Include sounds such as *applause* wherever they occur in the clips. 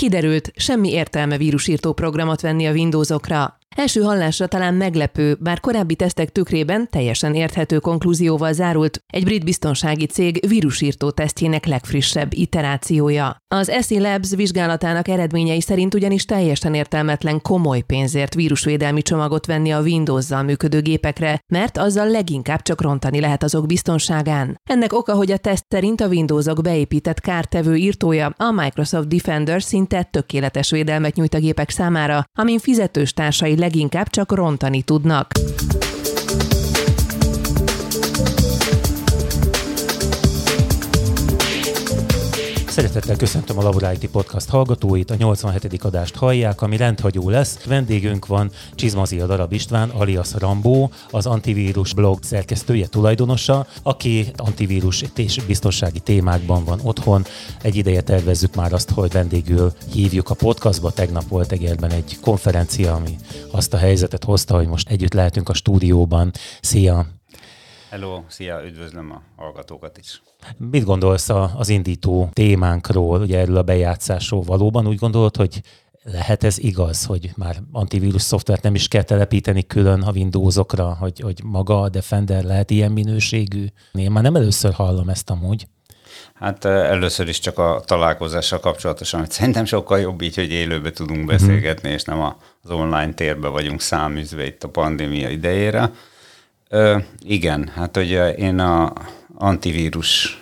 Kiderült, semmi értelme vírusírtó programot venni a Windowsokra. Első hallásra talán meglepő, bár korábbi tesztek tükrében teljesen érthető konklúzióval zárult egy brit biztonsági cég vírusírtó tesztjének legfrissebb iterációja. Az SE Labs vizsgálatának eredményei szerint ugyanis teljesen értelmetlen komoly pénzért vírusvédelmi csomagot venni a Windows-zal működő gépekre, mert azzal leginkább csak rontani lehet azok biztonságán. Ennek oka, hogy a teszt szerint a Windowsok beépített kártevő írtója, a Microsoft Defender szinte tökéletes védelmet nyújt a gépek számára, amin fizetős társai leginkább csak rontani tudnak. Szeretettel köszöntöm a Laborálti Podcast hallgatóit, a 87. adást hallják, ami rendhagyó lesz. Vendégünk van Csizmazi a darab István, alias Rambó, az antivírus blog szerkesztője, tulajdonosa, aki antivírus és biztonsági témákban van otthon. Egy ideje tervezzük már azt, hogy vendégül hívjuk a podcastba. Tegnap volt Egerben egy konferencia, ami azt a helyzetet hozta, hogy most együtt lehetünk a stúdióban. Szia! Hello, szia, üdvözlöm a hallgatókat is. Mit gondolsz az indító témánkról, ugye erről a bejátszásról? Valóban úgy gondolod, hogy lehet ez igaz, hogy már antivírus szoftvert nem is kell telepíteni külön a Windowsokra, hogy, hogy maga a Defender lehet ilyen minőségű? Én már nem először hallom ezt amúgy. Hát először is csak a találkozással kapcsolatosan, hogy szerintem sokkal jobb így, hogy élőbe tudunk beszélgetni, uh-huh. és nem az online térbe vagyunk száműzve itt a pandémia idejére. Ö, igen, hát ugye én a antivírus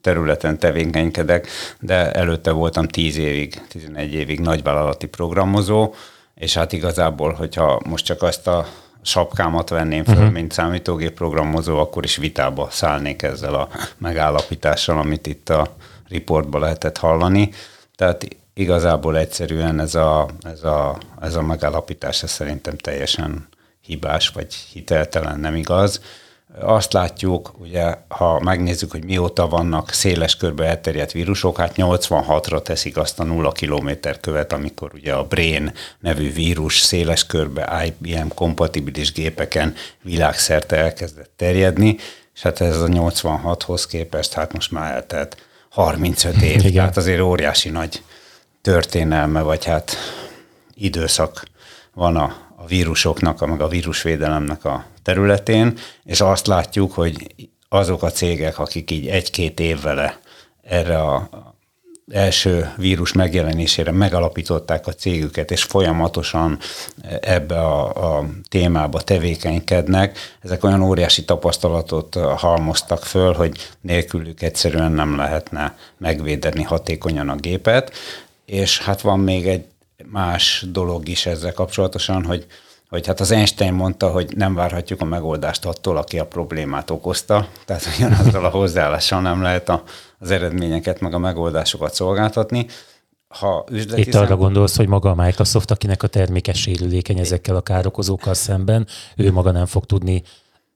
területen tevékenykedek, de előtte voltam 10 évig, 11 évig nagyvállalati programozó, és hát igazából, hogyha most csak azt a sapkámat venném föl, uh-huh. mint számítógép programozó, akkor is vitába szállnék ezzel a megállapítással, amit itt a riportban lehetett hallani. Tehát igazából egyszerűen ez a, ez a, ez a megállapítás ez szerintem teljesen hibás, vagy hiteltelen, nem igaz. Azt látjuk, ugye, ha megnézzük, hogy mióta vannak széles körbe elterjedt vírusok, hát 86-ra teszik azt a nulla kilométer követ, amikor ugye a Brain nevű vírus széles körbe IBM kompatibilis gépeken világszerte elkezdett terjedni, és hát ez a 86-hoz képest, hát most már eltelt 35 év, Igen. tehát azért óriási nagy történelme, vagy hát időszak van a, a vírusoknak, meg a vírusvédelemnek a területén, és azt látjuk, hogy azok a cégek, akik így egy-két évvele erre a első vírus megjelenésére megalapították a cégüket, és folyamatosan ebbe a, a témába tevékenykednek. Ezek olyan óriási tapasztalatot halmoztak föl, hogy nélkülük egyszerűen nem lehetne megvédeni hatékonyan a gépet. És hát van még egy más dolog is ezzel kapcsolatosan, hogy hogy hát az Einstein mondta, hogy nem várhatjuk a megoldást attól, aki a problémát okozta, tehát ugyanazzal a hozzáállással nem lehet a, az eredményeket, meg a megoldásokat szolgáltatni. Ha üzleti Itt arra gondolsz, hogy maga a Microsoft, akinek a terméke sérülékeny ezekkel a károkozókkal szemben, ő maga nem fog tudni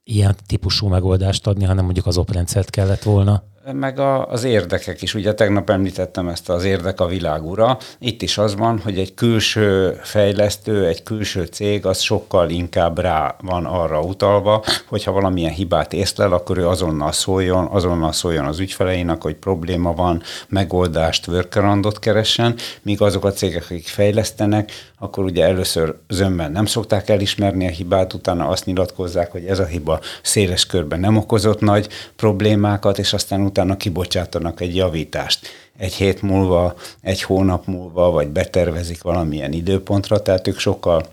ilyen típusú megoldást adni, hanem mondjuk az oprendszert kellett volna meg a, az érdekek is. Ugye tegnap említettem ezt az érdek a világura. Itt is az van, hogy egy külső fejlesztő, egy külső cég az sokkal inkább rá van arra utalva, hogyha valamilyen hibát észlel, akkor ő azonnal szóljon, azonnal szóljon az ügyfeleinek, hogy probléma van, megoldást, workaroundot keressen, míg azok a cégek, akik fejlesztenek, akkor ugye először zömmel nem szokták elismerni a hibát, utána azt nyilatkozzák, hogy ez a hiba széles körben nem okozott nagy problémákat, és aztán utána kibocsátanak egy javítást. Egy hét múlva, egy hónap múlva, vagy betervezik valamilyen időpontra, tehát ők sokkal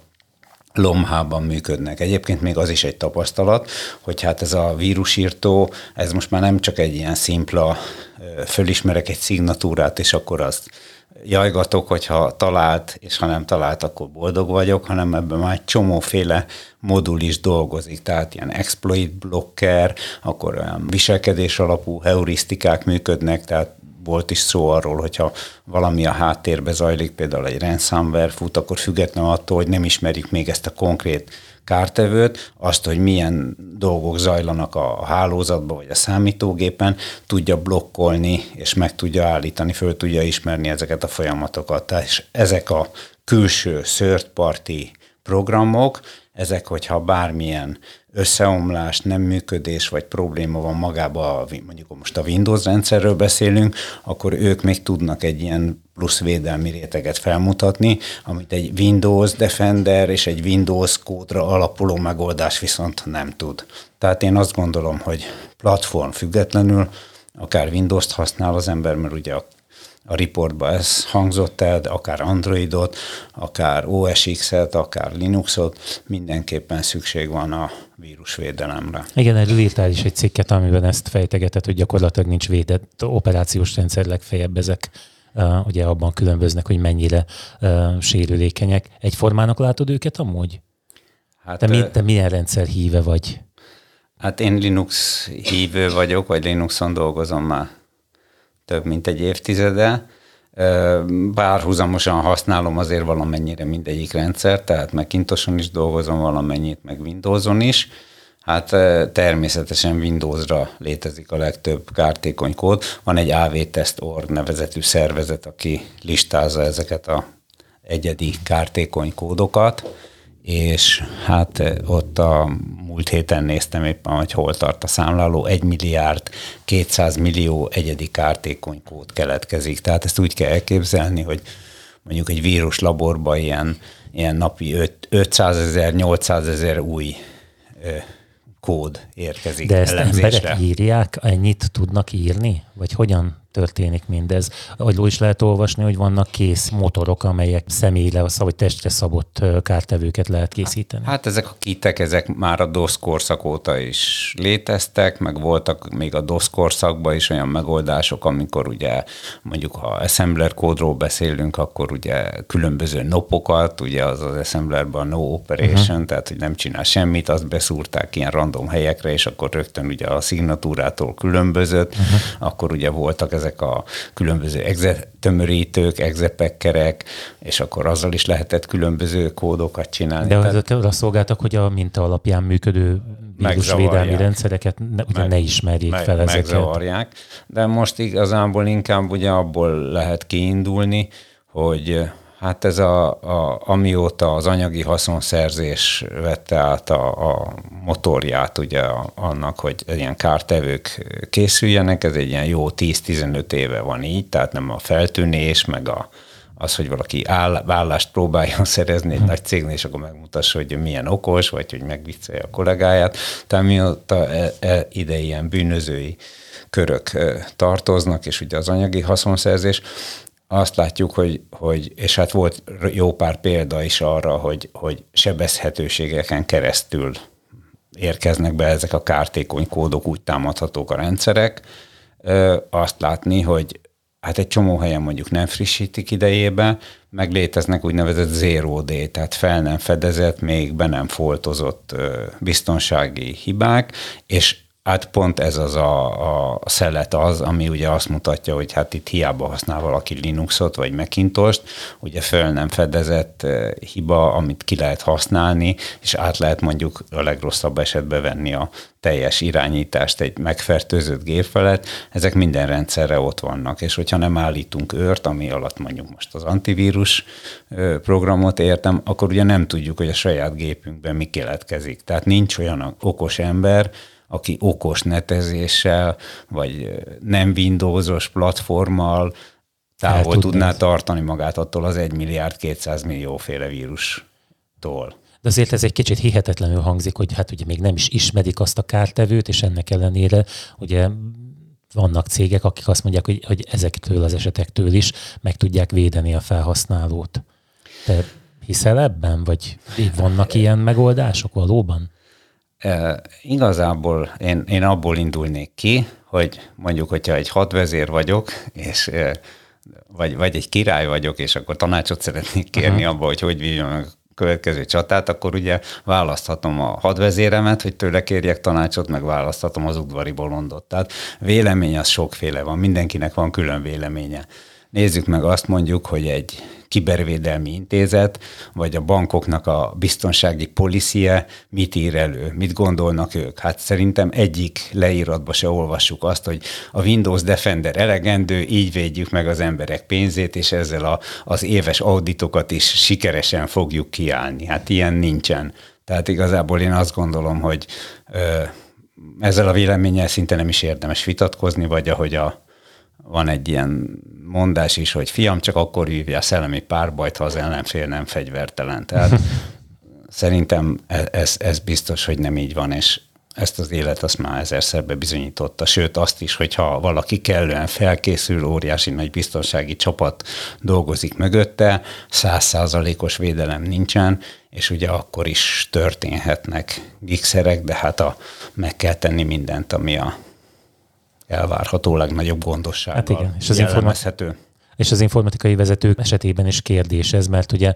lomhában működnek. Egyébként még az is egy tapasztalat, hogy hát ez a vírusírtó, ez most már nem csak egy ilyen szimpla, fölismerek egy szignatúrát, és akkor azt jajgatok, hogyha talált, és ha nem talált, akkor boldog vagyok, hanem ebben már egy csomóféle modul is dolgozik, tehát ilyen exploit blocker, akkor olyan viselkedés alapú heurisztikák működnek, tehát volt is szó arról, hogyha valami a háttérbe zajlik, például egy ransomware fut, akkor függetlenül attól, hogy nem ismerjük még ezt a konkrét kártevőt, azt, hogy milyen dolgok zajlanak a hálózatban vagy a számítógépen, tudja blokkolni, és meg tudja állítani, föl tudja ismerni ezeket a folyamatokat. Tehát ezek a külső third party programok, ezek, hogyha bármilyen összeomlás, nem működés vagy probléma van magában, mondjuk most a Windows rendszerről beszélünk, akkor ők még tudnak egy ilyen plusz védelmi réteget felmutatni, amit egy Windows Defender és egy Windows kódra alapuló megoldás viszont nem tud. Tehát én azt gondolom, hogy platform függetlenül, akár Windows-t használ az ember, mert ugye a a riportban ez hangzott el, de akár Androidot, akár OS X-et, akár Linuxot, mindenképpen szükség van a vírusvédelemre. Igen, erről írtál is egy cikket, amiben ezt fejtegetett, hogy gyakorlatilag nincs védett operációs rendszer, legfeljebb ezek ugye abban különböznek, hogy mennyire uh, sérülékenyek. Egyformának látod őket amúgy? Hát, te, mi, te milyen rendszer híve vagy? Hát én Linux hívő vagyok, vagy Linuxon dolgozom már több mint egy évtizede. Bárhuzamosan használom azért valamennyire mindegyik rendszer, tehát Macintoson is dolgozom valamennyit, meg Windowson is. Hát természetesen Windowsra létezik a legtöbb kártékony kód. Van egy avtest.org nevezetű szervezet, aki listázza ezeket a egyedi kártékony kódokat, és hát ott a múlt héten néztem éppen, hogy hol tart a számláló, 1 milliárd 200 millió egyedi kártékony kód keletkezik. Tehát ezt úgy kell elképzelni, hogy mondjuk egy vírus laborban ilyen, ilyen napi 500 ezer, 800 ezer új kód érkezik De ezt emberek írják, ennyit tudnak írni? Vagy hogyan történik mindez. Ahogy is lehet olvasni, hogy vannak kész motorok, amelyek személyre, vagy testre szabott kártevőket lehet készíteni. Hát ezek a kitek, ezek már a DOS korszak óta is léteztek, meg voltak még a DOS korszakban is olyan megoldások, amikor ugye mondjuk ha assembler kódról beszélünk, akkor ugye különböző nopokat, ugye az az assemblerben no operation, uh-huh. tehát hogy nem csinál semmit, azt beszúrták ilyen random helyekre, és akkor rögtön ugye a szignatúrától különbözött, uh-huh. akkor ugye voltak ezek ezek a különböző exe tömörítők, exepekkerek, és akkor azzal is lehetett különböző kódokat csinálni. De Tehát, arra szolgáltak, hogy a minta alapján működő vírusvédelmi rendszereket ne, ugye meg, ne ismerjék meg, fel ezeket. Megzavarják. De most igazából inkább ugye abból lehet kiindulni, hogy Hát ez a, a, amióta az anyagi haszonszerzés vette át a, a motorját ugye annak, hogy ilyen kártevők készüljenek, ez egy ilyen jó 10-15 éve van így, tehát nem a feltűnés, meg a, az, hogy valaki áll, vállást próbáljon *laughs* szerezni egy hmm. nagy cégnél, és akkor megmutassa, hogy milyen okos, vagy hogy megviccelje a kollégáját. Tehát mióta e, e, ide ilyen bűnözői körök tartoznak, és ugye az anyagi haszonszerzés, azt látjuk, hogy, hogy, és hát volt jó pár példa is arra, hogy, hogy sebezhetőségeken keresztül érkeznek be ezek a kártékony kódok, úgy támadhatók a rendszerek, azt látni, hogy hát egy csomó helyen mondjuk nem frissítik idejébe, meg léteznek úgynevezett zero day, tehát fel nem fedezett, még be nem foltozott biztonsági hibák, és Hát pont ez az a, a szelet az, ami ugye azt mutatja, hogy hát itt hiába használ valaki Linuxot vagy Macintost, ugye föl nem fedezett eh, hiba, amit ki lehet használni, és át lehet mondjuk a legrosszabb esetben venni a teljes irányítást egy megfertőzött gép felett, ezek minden rendszerre ott vannak, és hogyha nem állítunk őrt, ami alatt mondjuk most az antivírus eh, programot értem, akkor ugye nem tudjuk, hogy a saját gépünkben mi keletkezik. Tehát nincs olyan okos ember, aki okos netezéssel, vagy nem Windowsos platformmal távol tudná ez. tartani magát attól az 1 milliárd 200 millió féle vírustól. De azért ez egy kicsit hihetetlenül hangzik, hogy hát ugye még nem is ismerik azt a kártevőt, és ennek ellenére ugye vannak cégek, akik azt mondják, hogy, hogy ezektől az esetektől is meg tudják védeni a felhasználót. Te hiszel ebben, vagy vannak ilyen megoldások valóban? Igazából én, én abból indulnék ki, hogy mondjuk, hogyha egy hadvezér vagyok, és vagy, vagy egy király vagyok, és akkor tanácsot szeretnék kérni uh-huh. abba, hogy hogy vívjam a következő csatát, akkor ugye választhatom a hadvezéremet, hogy tőle kérjek tanácsot, meg választhatom az udvari bolondot. Tehát vélemény az sokféle van, mindenkinek van külön véleménye. Nézzük meg azt mondjuk, hogy egy kibervédelmi intézet, vagy a bankoknak a biztonsági policie mit ír elő, mit gondolnak ők. Hát szerintem egyik leíratba se olvassuk azt, hogy a Windows Defender elegendő, így védjük meg az emberek pénzét, és ezzel a, az éves auditokat is sikeresen fogjuk kiállni. Hát ilyen nincsen. Tehát igazából én azt gondolom, hogy ö, ezzel a véleménnyel szinte nem is érdemes vitatkozni, vagy ahogy a van egy ilyen mondás is, hogy fiam, csak akkor hívja szellemi párbajt, ha az ellenfél nem fegyvertelen. Tehát *laughs* szerintem e-, ez, ez biztos, hogy nem így van, és ezt az élet azt már ezerszer bebizonyította, sőt azt is, hogyha valaki kellően felkészül, óriási nagy biztonsági csapat dolgozik mögötte, százszázalékos védelem nincsen, és ugye akkor is történhetnek gigszerek, de hát a, meg kell tenni mindent, ami a elvárható legnagyobb gondossággal hát igen, és az jellemezhető. És az informatikai vezetők esetében is kérdés ez, mert ugye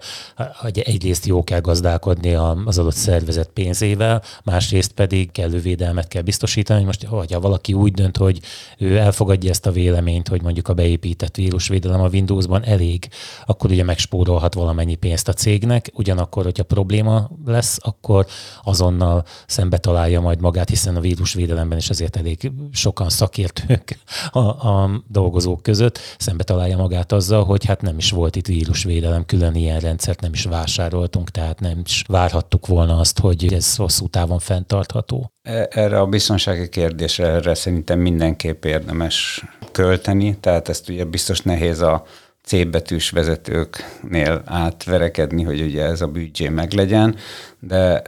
egyrészt jó kell gazdálkodni az adott szervezet pénzével, másrészt pedig kellő védelmet kell biztosítani. Most, ha valaki úgy dönt, hogy ő elfogadja ezt a véleményt, hogy mondjuk a beépített vírusvédelem a Windowsban elég, akkor ugye megspórolhat valamennyi pénzt a cégnek, ugyanakkor, hogyha probléma lesz, akkor azonnal szembe találja majd magát, hiszen a vírusvédelemben is azért elég sokan szakértők a, a dolgozók között, szembe találja magát magát azzal, hogy hát nem is volt itt vírusvédelem, külön ilyen rendszert nem is vásároltunk, tehát nem is várhattuk volna azt, hogy ez hosszú távon fenntartható. E, erre a biztonsági kérdésre erre szerintem mindenképp érdemes költeni, tehát ezt ugye biztos nehéz a C betűs vezetőknél átverekedni, hogy ugye ez a büdzsé meglegyen, de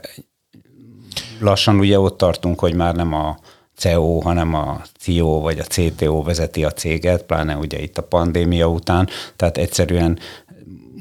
lassan ugye ott tartunk, hogy már nem a CEO, hanem a CEO vagy a CTO vezeti a céget, pláne ugye itt a pandémia után, tehát egyszerűen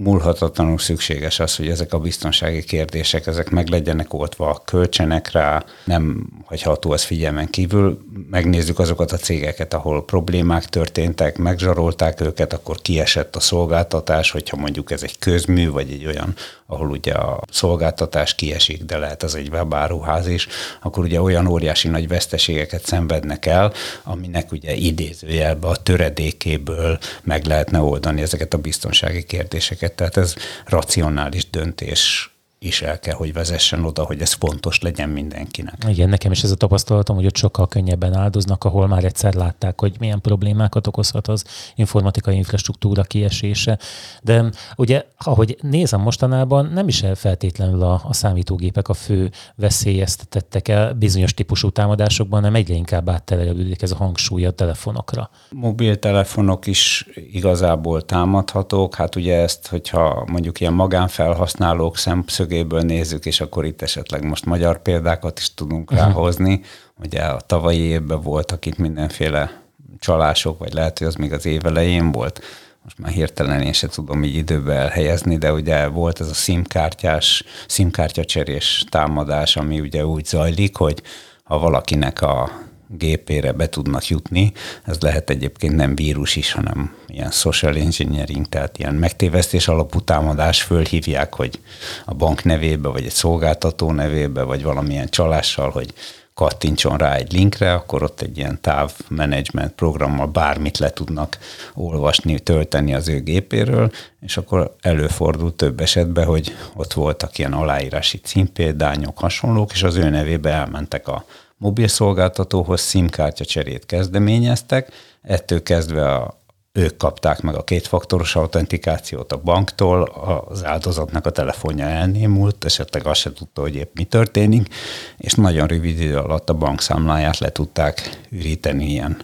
múlhatatlanul szükséges az, hogy ezek a biztonsági kérdések, ezek meg legyenek oltva, költsenek rá, nem hagyható az figyelmen kívül. Megnézzük azokat a cégeket, ahol problémák történtek, megzsarolták őket, akkor kiesett a szolgáltatás, hogyha mondjuk ez egy közmű, vagy egy olyan, ahol ugye a szolgáltatás kiesik, de lehet az egy webáruház is, akkor ugye olyan óriási nagy veszteségeket szenvednek el, aminek ugye idézőjelbe a töredékéből meg lehetne oldani ezeket a biztonsági kérdéseket tehát ez racionális döntés is el kell, hogy vezessen oda, hogy ez fontos legyen mindenkinek. Igen, nekem is ez a tapasztalatom, hogy ott sokkal könnyebben áldoznak, ahol már egyszer látták, hogy milyen problémákat okozhat az informatikai infrastruktúra kiesése. De ugye, ahogy nézem mostanában, nem is feltétlenül a, a számítógépek a fő veszélyeztetettek el bizonyos típusú támadásokban, hanem egyre inkább átterelődik ez a hangsúly a telefonokra. Mobiltelefonok is igazából támadhatók. Hát ugye ezt, hogyha mondjuk ilyen magánfelhasználók szemszög szemszögéből nézzük, és akkor itt esetleg most magyar példákat is tudunk uh-huh. ráhozni. Ugye a tavalyi évben voltak itt mindenféle csalások, vagy lehet, hogy az még az év elején volt. Most már hirtelen én se tudom így időbe elhelyezni, de ugye volt ez a SIM-kártyás, SIM-kártyacserés támadás, ami ugye úgy zajlik, hogy ha valakinek a gépére be tudnak jutni. Ez lehet egyébként nem vírus is, hanem ilyen social engineering, tehát ilyen megtévesztés alapú támadás fölhívják, hogy a bank nevébe, vagy egy szolgáltató nevébe, vagy valamilyen csalással, hogy kattintson rá egy linkre, akkor ott egy ilyen távmenedzsment programmal bármit le tudnak olvasni, tölteni az ő gépéről, és akkor előfordult több esetben, hogy ott voltak ilyen aláírási címpéldányok, hasonlók, és az ő nevébe elmentek a mobilszolgáltatóhoz SIM-kártya cserét kezdeményeztek, ettől kezdve a, ők kapták meg a kétfaktoros autentikációt a banktól, az áldozatnak a telefonja elnémult, esetleg azt se tudta, hogy épp mi történik, és nagyon rövid idő alatt a bankszámláját le tudták üríteni ilyen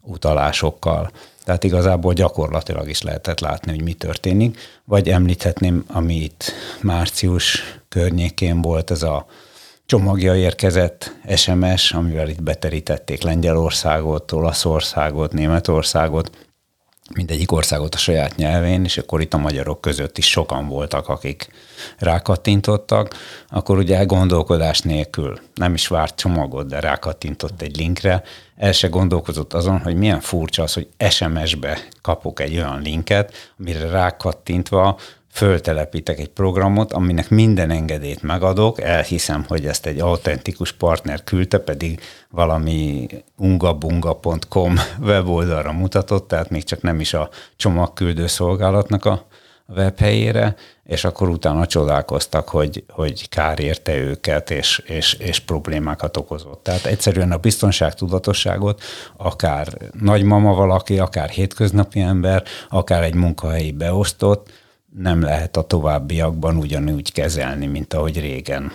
utalásokkal. Tehát igazából gyakorlatilag is lehetett látni, hogy mi történik. Vagy említhetném, ami itt március környékén volt, ez a csomagja érkezett SMS, amivel itt beterítették Lengyelországot, Olaszországot, Németországot, mindegyik országot a saját nyelvén, és akkor itt a magyarok között is sokan voltak, akik rákattintottak, akkor ugye gondolkodás nélkül nem is várt csomagot, de rákattintott egy linkre, el se gondolkozott azon, hogy milyen furcsa az, hogy SMS-be kapok egy olyan linket, amire rákattintva föltelepítek egy programot, aminek minden engedélyt megadok, elhiszem, hogy ezt egy autentikus partner küldte, pedig valami ungabunga.com *laughs* weboldalra mutatott, tehát még csak nem is a csomagküldő szolgálatnak a webhelyére, és akkor utána csodálkoztak, hogy, hogy kár érte őket, és, és, és problémákat okozott. Tehát egyszerűen a biztonságtudatosságot akár nagymama valaki, akár hétköznapi ember, akár egy munkahelyi beosztott, nem lehet a továbbiakban ugyanúgy kezelni, mint ahogy régen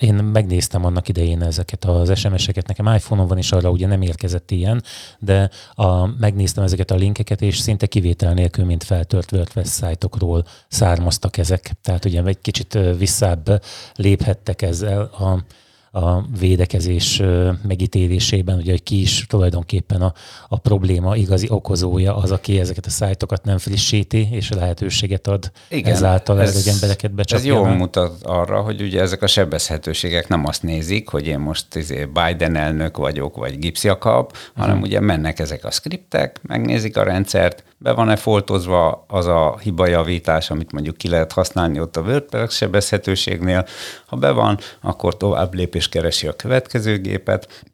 én megnéztem annak idején ezeket az SMS-eket, nekem iPhone-on van, és arra ugye nem érkezett ilyen, de a, megnéztem ezeket a linkeket, és szinte kivétel nélkül, mint feltört WordPress szájtokról származtak ezek. Tehát ugye egy kicsit visszább léphettek ezzel a a védekezés megítélésében, ugye, hogy ki is tulajdonképpen a, a probléma igazi okozója az, aki ezeket a szájtokat nem frissíti, és a lehetőséget ad Igen, ezáltal ez, ez embereket becsapja. Ez jól mutat arra, hogy ugye ezek a sebezhetőségek nem azt nézik, hogy én most izé Biden elnök vagyok, vagy gipsziakap, hanem uh-huh. ugye mennek ezek a skriptek, megnézik a rendszert, be van-e foltozva az a hibajavítás, amit mondjuk ki lehet használni ott a WordPress sebezhetőségnél. Ha be van, akkor tovább lép és keresi a következő gépet.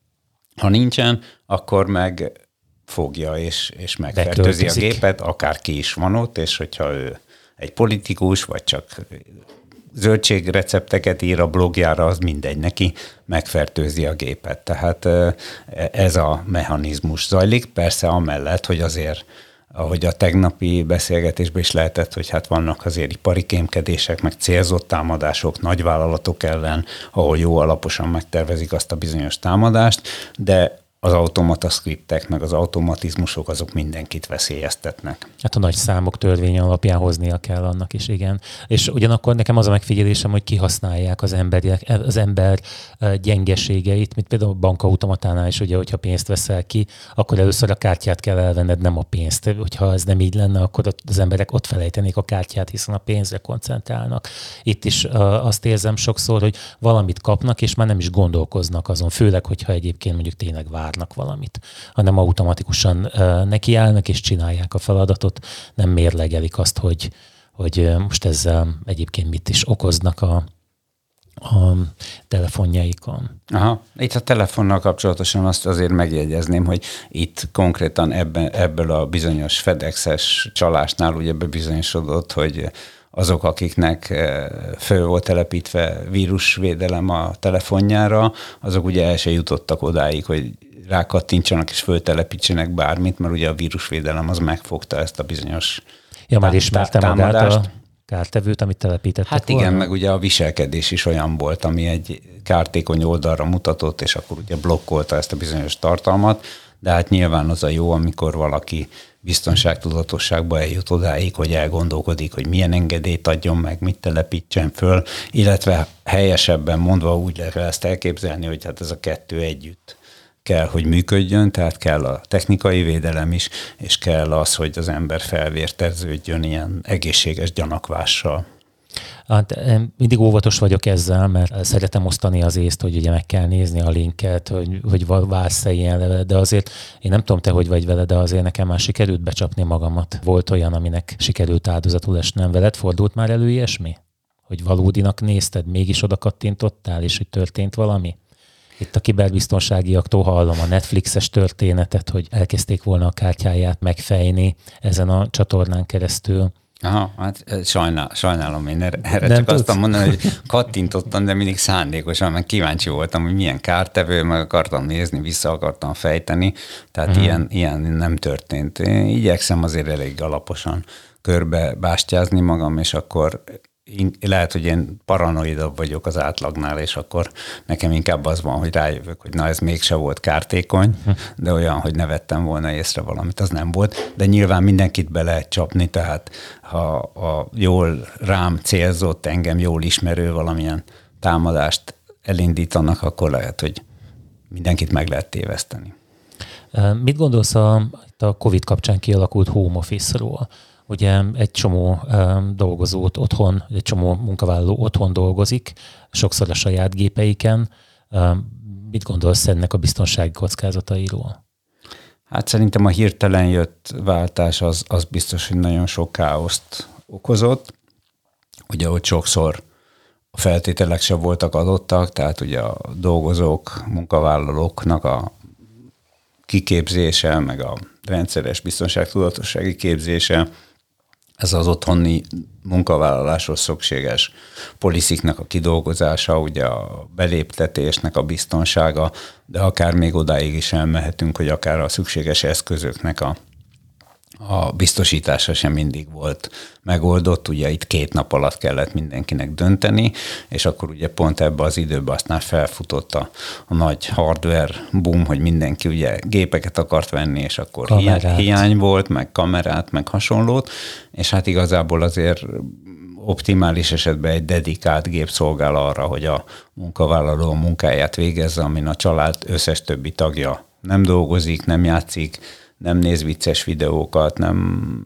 Ha nincsen, akkor meg fogja és, és megfertőzi a gépet, akár ki is van ott, és hogyha ő egy politikus, vagy csak zöldségrecepteket ír a blogjára, az mindegy neki, megfertőzi a gépet. Tehát ez a mechanizmus zajlik, persze amellett, hogy azért ahogy a tegnapi beszélgetésben is lehetett, hogy hát vannak azért ipari kémkedések, meg célzott támadások nagyvállalatok ellen, ahol jó alaposan megtervezik azt a bizonyos támadást, de az automata skriptek, meg az automatizmusok, azok mindenkit veszélyeztetnek. Hát a nagy számok törvény alapján hoznia kell annak is, igen. És ugyanakkor nekem az a megfigyelésem, hogy kihasználják az, emberek, az ember gyengeségeit, mint például a bankautomatánál is, ugye, hogyha pénzt veszel ki, akkor először a kártyát kell elvenned, nem a pénzt. Hogyha ez nem így lenne, akkor az emberek ott felejtenék a kártyát, hiszen a pénzre koncentrálnak. Itt is azt érzem sokszor, hogy valamit kapnak, és már nem is gondolkoznak azon, főleg, hogyha egyébként mondjuk tényleg vár várnak valamit, hanem automatikusan nekiállnak és csinálják a feladatot, nem mérlegelik azt, hogy, hogy most ezzel egyébként mit is okoznak a, a telefonjaikon. Aha. Itt a telefonnal kapcsolatosan azt azért megjegyezném, hogy itt konkrétan ebben, ebből a bizonyos FedExes csalásnál ugye bebizonyosodott, hogy azok, akiknek föl volt telepítve vírusvédelem a telefonjára, azok ugye el se jutottak odáig, hogy rákattintsanak és föltelepítsenek bármit, mert ugye a vírusvédelem az megfogta ezt a bizonyos Ja, már ismerte magát a kártevőt, amit telepítettek Hát volna? igen, meg ugye a viselkedés is olyan volt, ami egy kártékony oldalra mutatott, és akkor ugye blokkolta ezt a bizonyos tartalmat, de hát nyilván az a jó, amikor valaki biztonságtudatosságba eljut odáig, hogy elgondolkodik, hogy milyen engedélyt adjon meg, mit telepítsen föl, illetve helyesebben mondva úgy lehet ezt elképzelni, hogy hát ez a kettő együtt kell, hogy működjön, tehát kell a technikai védelem is, és kell az, hogy az ember felvérteződjön ilyen egészséges gyanakvással. Hát mindig óvatos vagyok ezzel, mert szeretem osztani az észt, hogy ugye meg kell nézni a linket, hogy, hogy válsz-e ilyen de azért én nem tudom te, hogy vagy vele, de azért nekem már sikerült becsapni magamat. Volt olyan, aminek sikerült áldozatul esnem veled, fordult már elő ilyesmi? Hogy valódinak nézted, mégis oda kattintottál, és hogy történt valami? Itt a kiberbiztonságiaktól hallom a Netflixes történetet, hogy elkezdték volna a kártyáját megfejni ezen a csatornán keresztül. Aha, hát sajnál, sajnálom én erre, erre csak tudsz. azt mondani, hogy *laughs* kattintottam, de mindig szándékosan, mert kíváncsi voltam, hogy milyen kártevő, meg akartam nézni, vissza akartam fejteni, tehát uh-huh. ilyen, ilyen nem történt. Én igyekszem azért elég alaposan körbe bástyázni magam, és akkor lehet, hogy én paranoidabb vagyok az átlagnál, és akkor nekem inkább az van, hogy rájövök, hogy na ez mégse volt kártékony, de olyan, hogy ne vettem volna észre valamit, az nem volt. De nyilván mindenkit be lehet csapni, tehát ha a jól rám célzott, engem jól ismerő valamilyen támadást elindítanak, akkor lehet, hogy mindenkit meg lehet téveszteni. Mit gondolsz a, a COVID kapcsán kialakult home office-ról? Ugye egy csomó dolgozót otthon, egy csomó munkavállaló otthon dolgozik, sokszor a saját gépeiken. Mit gondolsz ennek a biztonsági kockázatairól? Hát szerintem a hirtelen jött váltás az, az biztos, hogy nagyon sok káoszt okozott. Ugye, hogy sokszor a feltételek sem voltak adottak, tehát ugye a dolgozók, munkavállalóknak a kiképzése, meg a rendszeres biztonságtudatossági képzése ez az otthoni munkavállaláshoz szükséges polisziknak a kidolgozása, ugye a beléptetésnek a biztonsága, de akár még odáig is elmehetünk, hogy akár a szükséges eszközöknek a a biztosítása sem mindig volt megoldott, ugye itt két nap alatt kellett mindenkinek dönteni, és akkor ugye pont ebbe az időben aztán felfutott a, a nagy hardware boom, hogy mindenki ugye gépeket akart venni, és akkor kamerát. hiány volt, meg kamerát, meg hasonlót, és hát igazából azért optimális esetben egy dedikált gép szolgál arra, hogy a munkavállaló a munkáját végezze, amin a család összes többi tagja nem dolgozik, nem játszik, nem néz vicces videókat, nem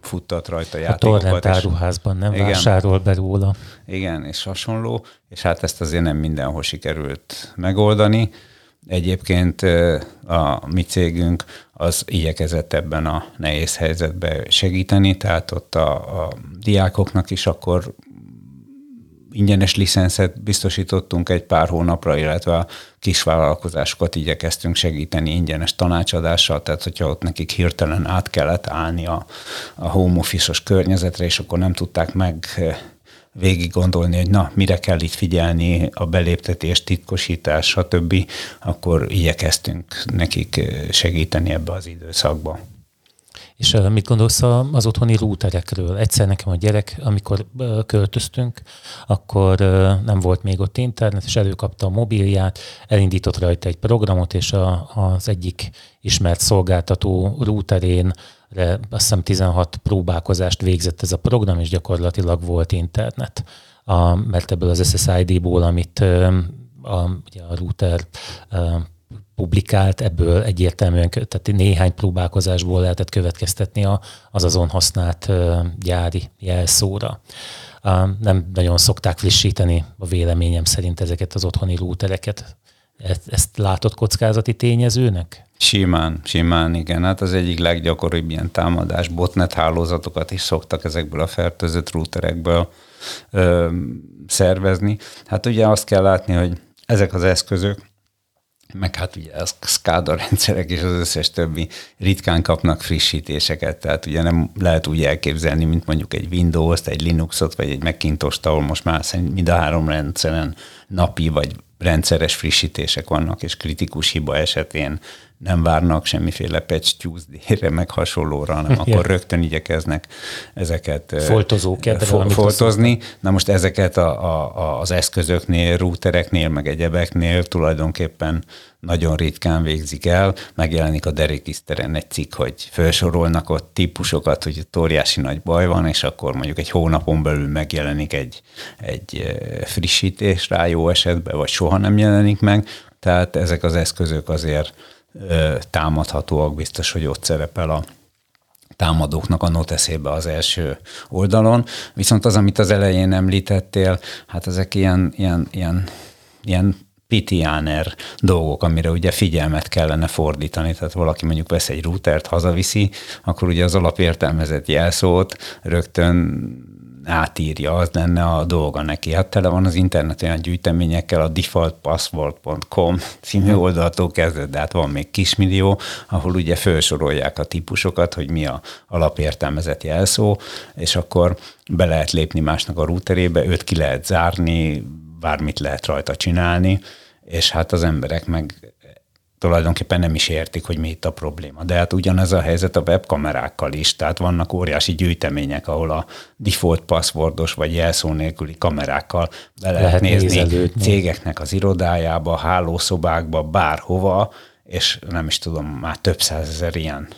futtat rajta játékokat. A torrent áruházban nem igen, vásárol be róla. Igen, és hasonló, és hát ezt azért nem mindenhol sikerült megoldani. Egyébként a mi cégünk az igyekezett ebben a nehéz helyzetben segíteni, tehát ott a, a diákoknak is akkor ingyenes licenszet biztosítottunk egy pár hónapra, illetve a kisvállalkozásokat igyekeztünk segíteni ingyenes tanácsadással, tehát hogyha ott nekik hirtelen át kellett állni a, a home office-os környezetre, és akkor nem tudták meg végig gondolni, hogy na, mire kell itt figyelni, a beléptetés, titkosítás, stb., akkor igyekeztünk nekik segíteni ebbe az időszakba. És mit gondolsz az otthoni rúterekről? Egyszer nekem a gyerek, amikor költöztünk, akkor nem volt még ott internet, és előkapta a mobilját, elindított rajta egy programot, és a, az egyik ismert szolgáltató rúterén azt hiszem 16 próbálkozást végzett ez a program, és gyakorlatilag volt internet. A, mert ebből az SSID-ból, amit a, ugye a router publikált, ebből egyértelműen, tehát néhány próbálkozásból lehetett következtetni az azon használt gyári jelszóra. Nem nagyon szokták frissíteni a véleményem szerint ezeket az otthoni rútereket. Ezt, ezt látott kockázati tényezőnek? Simán, simán, igen. Hát az egyik leggyakoribb ilyen támadás, botnet hálózatokat is szoktak ezekből a fertőzött rúterekből ö, szervezni. Hát ugye azt kell látni, hogy ezek az eszközök, meg hát ugye a SCADA rendszerek és az összes többi ritkán kapnak frissítéseket, tehát ugye nem lehet úgy elképzelni, mint mondjuk egy Windows-t, egy Linuxot, vagy egy Macintosh-t, ahol most már mind a három rendszeren napi vagy rendszeres frissítések vannak, és kritikus hiba esetén nem várnak semmiféle patch Tuesday-re, meg hasonlóra, hanem akkor rögtön igyekeznek ezeket fo- foltozni. Na most ezeket a, a, az eszközöknél, routereknél, meg egyebeknél tulajdonképpen nagyon ritkán végzik el. Megjelenik a derékiszteren egy cikk, hogy felsorolnak ott típusokat, hogy ott óriási nagy baj van, és akkor mondjuk egy hónapon belül megjelenik egy, egy frissítés rá jó esetben, vagy soha nem jelenik meg. Tehát ezek az eszközök azért támadhatóak, biztos, hogy ott szerepel a támadóknak a noteszébe az első oldalon. Viszont az, amit az elején említettél, hát ezek ilyen, ilyen, ilyen, ilyen pitiáner dolgok, amire ugye figyelmet kellene fordítani. Tehát valaki mondjuk vesz egy routert, hazaviszi, akkor ugye az alapértelmezett jelszót rögtön átírja, az lenne a dolga neki. Hát tele van az internet olyan gyűjteményekkel, a defaultpassword.com című hm. oldaltól kezdve, de hát van még kismillió, ahol ugye felsorolják a típusokat, hogy mi a alapértelmezett jelszó, és akkor be lehet lépni másnak a routerébe, őt ki lehet zárni, bármit lehet rajta csinálni, és hát az emberek meg tulajdonképpen nem is értik, hogy mi itt a probléma. De hát ugyanez a helyzet a webkamerákkal is, tehát vannak óriási gyűjtemények, ahol a default passwordos vagy jelszó nélküli kamerákkal be lehet, lehet nézni nézelődni. cégeknek az irodájába, hálószobákba, bárhova, és nem is tudom, már több százezer ilyen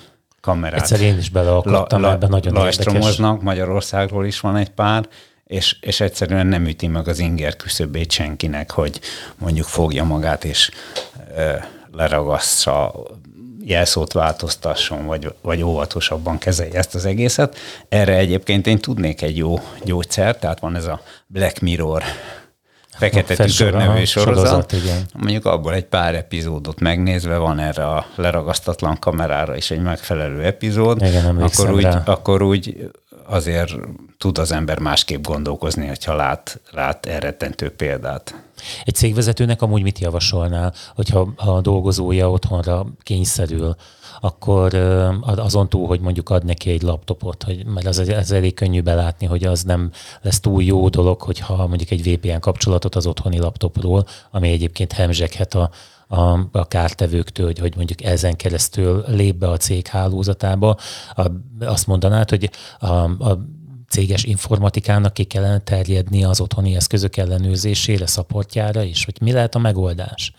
kamerát. Egyszer én is beleakadtam, la, ebben nagyon érdekes. Magyarországról is van egy pár, és, és egyszerűen nem üti meg az inger küszöbét senkinek, hogy mondjuk fogja magát, és leragassza, jelszót változtasson, vagy, vagy óvatosabban kezelje ezt az egészet. Erre egyébként én tudnék egy jó gyógyszer, tehát van ez a Black Mirror Fekete Tükör nevű sorozat. sorozat igen. Mondjuk abból egy pár epizódot megnézve van erre a leragasztatlan kamerára is egy megfelelő epizód, igen, akkor, úgy, akkor úgy azért tud az ember másképp gondolkozni, hogyha lát, lát elrettentő példát. Egy cégvezetőnek amúgy mit javasolnál, hogyha a dolgozója otthonra kényszerül, akkor azon túl, hogy mondjuk ad neki egy laptopot, hogy, mert az, az elég könnyű belátni, hogy az nem lesz túl jó dolog, hogyha mondjuk egy VPN kapcsolatot az otthoni laptopról, ami egyébként hemzseghet a, a, a kártevőktől, hogy, hogy mondjuk ezen keresztül lép be a cég hálózatába. A, azt mondanád, hogy a, a céges informatikának ki kellene terjedni az otthoni eszközök ellenőrzésére, szaportjára is? Vagy mi lehet a megoldás?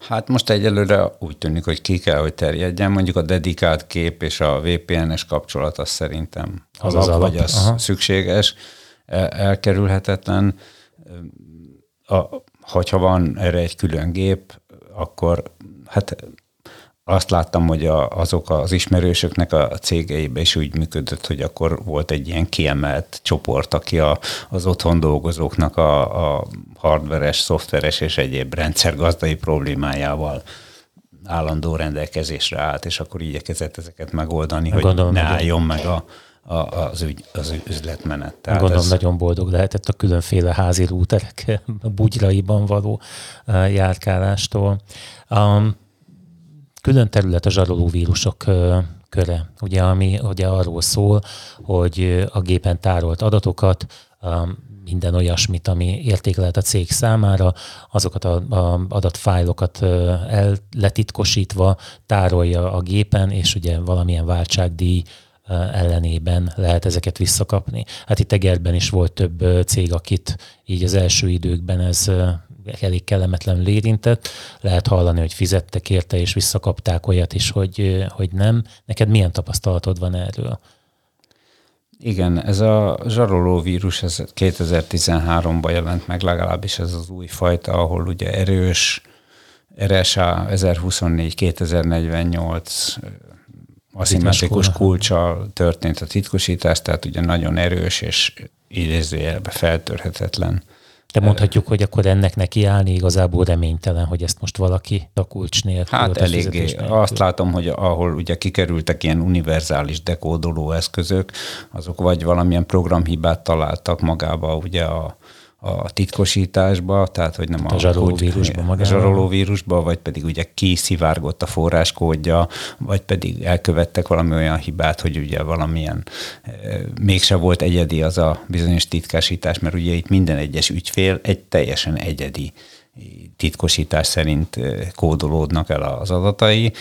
Hát most egyelőre úgy tűnik, hogy ki kell, hogy terjedjen. Mondjuk a dedikált kép és a VPN-es kapcsolat az szerintem az, az, alap, vagy az Aha. szükséges, elkerülhetetlen. A, hogyha van erre egy külön gép, akkor hát azt láttam, hogy a, azok az ismerősöknek a cégeibe is úgy működött, hogy akkor volt egy ilyen kiemelt csoport, aki a, az otthon dolgozóknak a, a hardveres, szoftveres és egyéb rendszergazdai problémájával állandó rendelkezésre állt, és akkor igyekezett ezeket megoldani, hogy Gondolom, ne álljon meg a, a, az, ügy, az üzletmenet. Tehát Gondolom ez... nagyon boldog lehetett a különféle házi rúterek *laughs* bugyraiban való járkálástól. Um, külön terület a zsaroló vírusok köre, ugye, ami ugye arról szól, hogy a gépen tárolt adatokat, minden olyasmit, ami érték lehet a cég számára, azokat az adatfájlokat el letitkosítva tárolja a gépen, és ugye valamilyen váltságdíj ellenében lehet ezeket visszakapni. Hát itt Egerben is volt több cég, akit így az első időkben ez elég kellemetlenül érintett. Lehet hallani, hogy fizettek érte, és visszakapták olyat is, hogy, hogy nem. Neked milyen tapasztalatod van erről? Igen, ez a zsaroló vírus, ez 2013-ban jelent meg legalábbis ez az új fajta, ahol ugye erős RSA 1024-2048 aszimmetrikus kulcsal történt a titkosítás, tehát ugye nagyon erős és idézőjelbe feltörhetetlen de mondhatjuk, hogy akkor ennek neki állni igazából reménytelen, hogy ezt most valaki a kulcs nélkül. Hát eléggé. Nélkül. Azt látom, hogy ahol ugye kikerültek ilyen univerzális dekódoló eszközök, azok vagy valamilyen programhibát találtak magába ugye a, a titkosításba, tehát hogy nem a, a zsarolóvírusba a zsarolóvírusba, vagy pedig ugye kiszivárgott a forráskódja, vagy pedig elkövettek valami olyan hibát, hogy ugye valamilyen e, mégse volt egyedi az a bizonyos titkosítás, mert ugye itt minden egyes ügyfél egy teljesen egyedi titkosítás szerint e, kódolódnak el az adatai,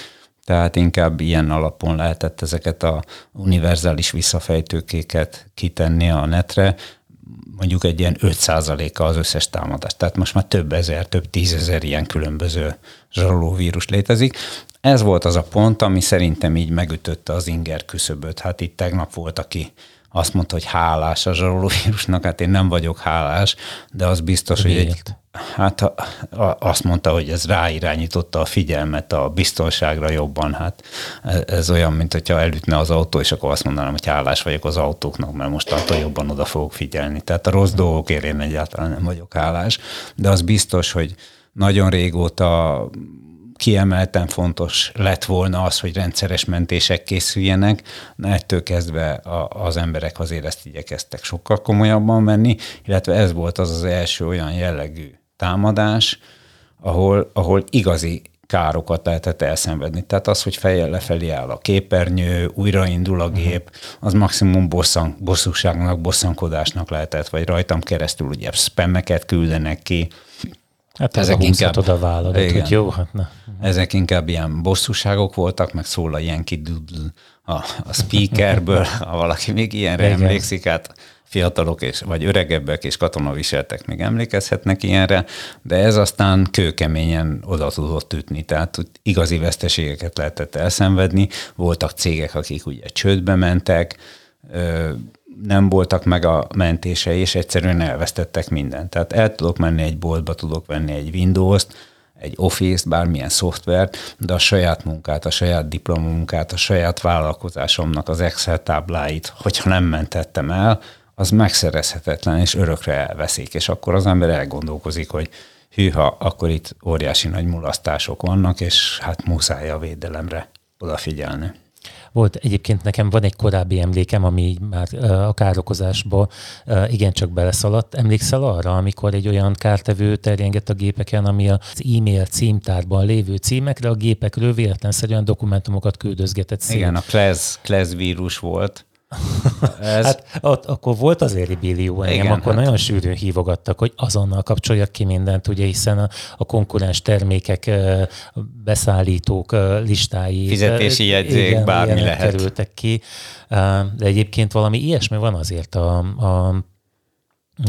tehát inkább ilyen alapon lehetett ezeket a univerzális visszafejtőkéket kitenni a netre, mondjuk egy ilyen 5%-a az összes támadás. Tehát most már több ezer, több tízezer ilyen különböző zsarolóvírus létezik. Ez volt az a pont, ami szerintem így megütötte az inger küszöböt. Hát itt tegnap volt, aki azt mondta, hogy hálás a zsarolóvírusnak, hát én nem vagyok hálás, de az biztos, Miért? hogy egy, hát a, a, azt mondta, hogy ez ráirányította a figyelmet a biztonságra jobban. Hát ez, ez olyan, mint hogyha elütne az autó, és akkor azt mondanám, hogy hálás vagyok az autóknak, mert most attól jobban oda fogok figyelni. Tehát a rossz dolgokért én egyáltalán nem vagyok hálás, de az biztos, hogy nagyon régóta kiemelten fontos lett volna az, hogy rendszeres mentések készüljenek, de ettől kezdve a, az emberek azért ezt igyekeztek sokkal komolyabban venni, illetve ez volt az az első olyan jellegű támadás, ahol, ahol igazi károkat lehetett elszenvedni. Tehát az, hogy fejjel lefelé áll a képernyő, újraindul a gép, az maximum bosszan, bosszúságnak, bosszankodásnak lehetett, vagy rajtam keresztül ugye spammeket küldenek ki, Hát ezek inkább a vállalat, igen, hogy jó, hát ne. Ezek inkább ilyen bosszúságok voltak, meg szól a ilyen kidudl a, a speakerből, ha valaki még ilyenre igen. emlékszik, hát fiatalok és, vagy öregebbek és katonaviseltek még emlékezhetnek ilyenre, de ez aztán kőkeményen oda tudott ütni, tehát igazi veszteségeket lehetett elszenvedni. Voltak cégek, akik ugye csődbe mentek, nem voltak meg a mentései, és egyszerűen elvesztettek mindent. Tehát el tudok menni egy boltba, tudok venni egy Windows-t, egy Office-t, bármilyen szoftvert, de a saját munkát, a saját diplomunkát, a saját vállalkozásomnak az Excel tábláit, hogyha nem mentettem el, az megszerezhetetlen, és örökre elveszik, és akkor az ember elgondolkozik, hogy hűha, akkor itt óriási nagy mulasztások vannak, és hát muszáj a védelemre odafigyelni. Volt egyébként nekem van egy korábbi emlékem, ami már a károkozásba igencsak beleszaladt. Emlékszel arra, amikor egy olyan kártevő terjengett a gépeken, ami az e-mail címtárban lévő címekre a gépekről véletlenszerűen dokumentumokat küldözgetett szét. Igen, a Klez, Klez vírus volt. *laughs* Ez... Hát ott, akkor volt azért billió engem, Igen, akkor hát... nagyon sűrűn hívogattak, hogy azonnal kapcsoljak ki mindent, ugye, hiszen a, a konkurens termékek, beszállítók listái. Fizetési jegyzék, igen, bármi lehet. kerültek ki. De egyébként valami ilyesmi van azért a, a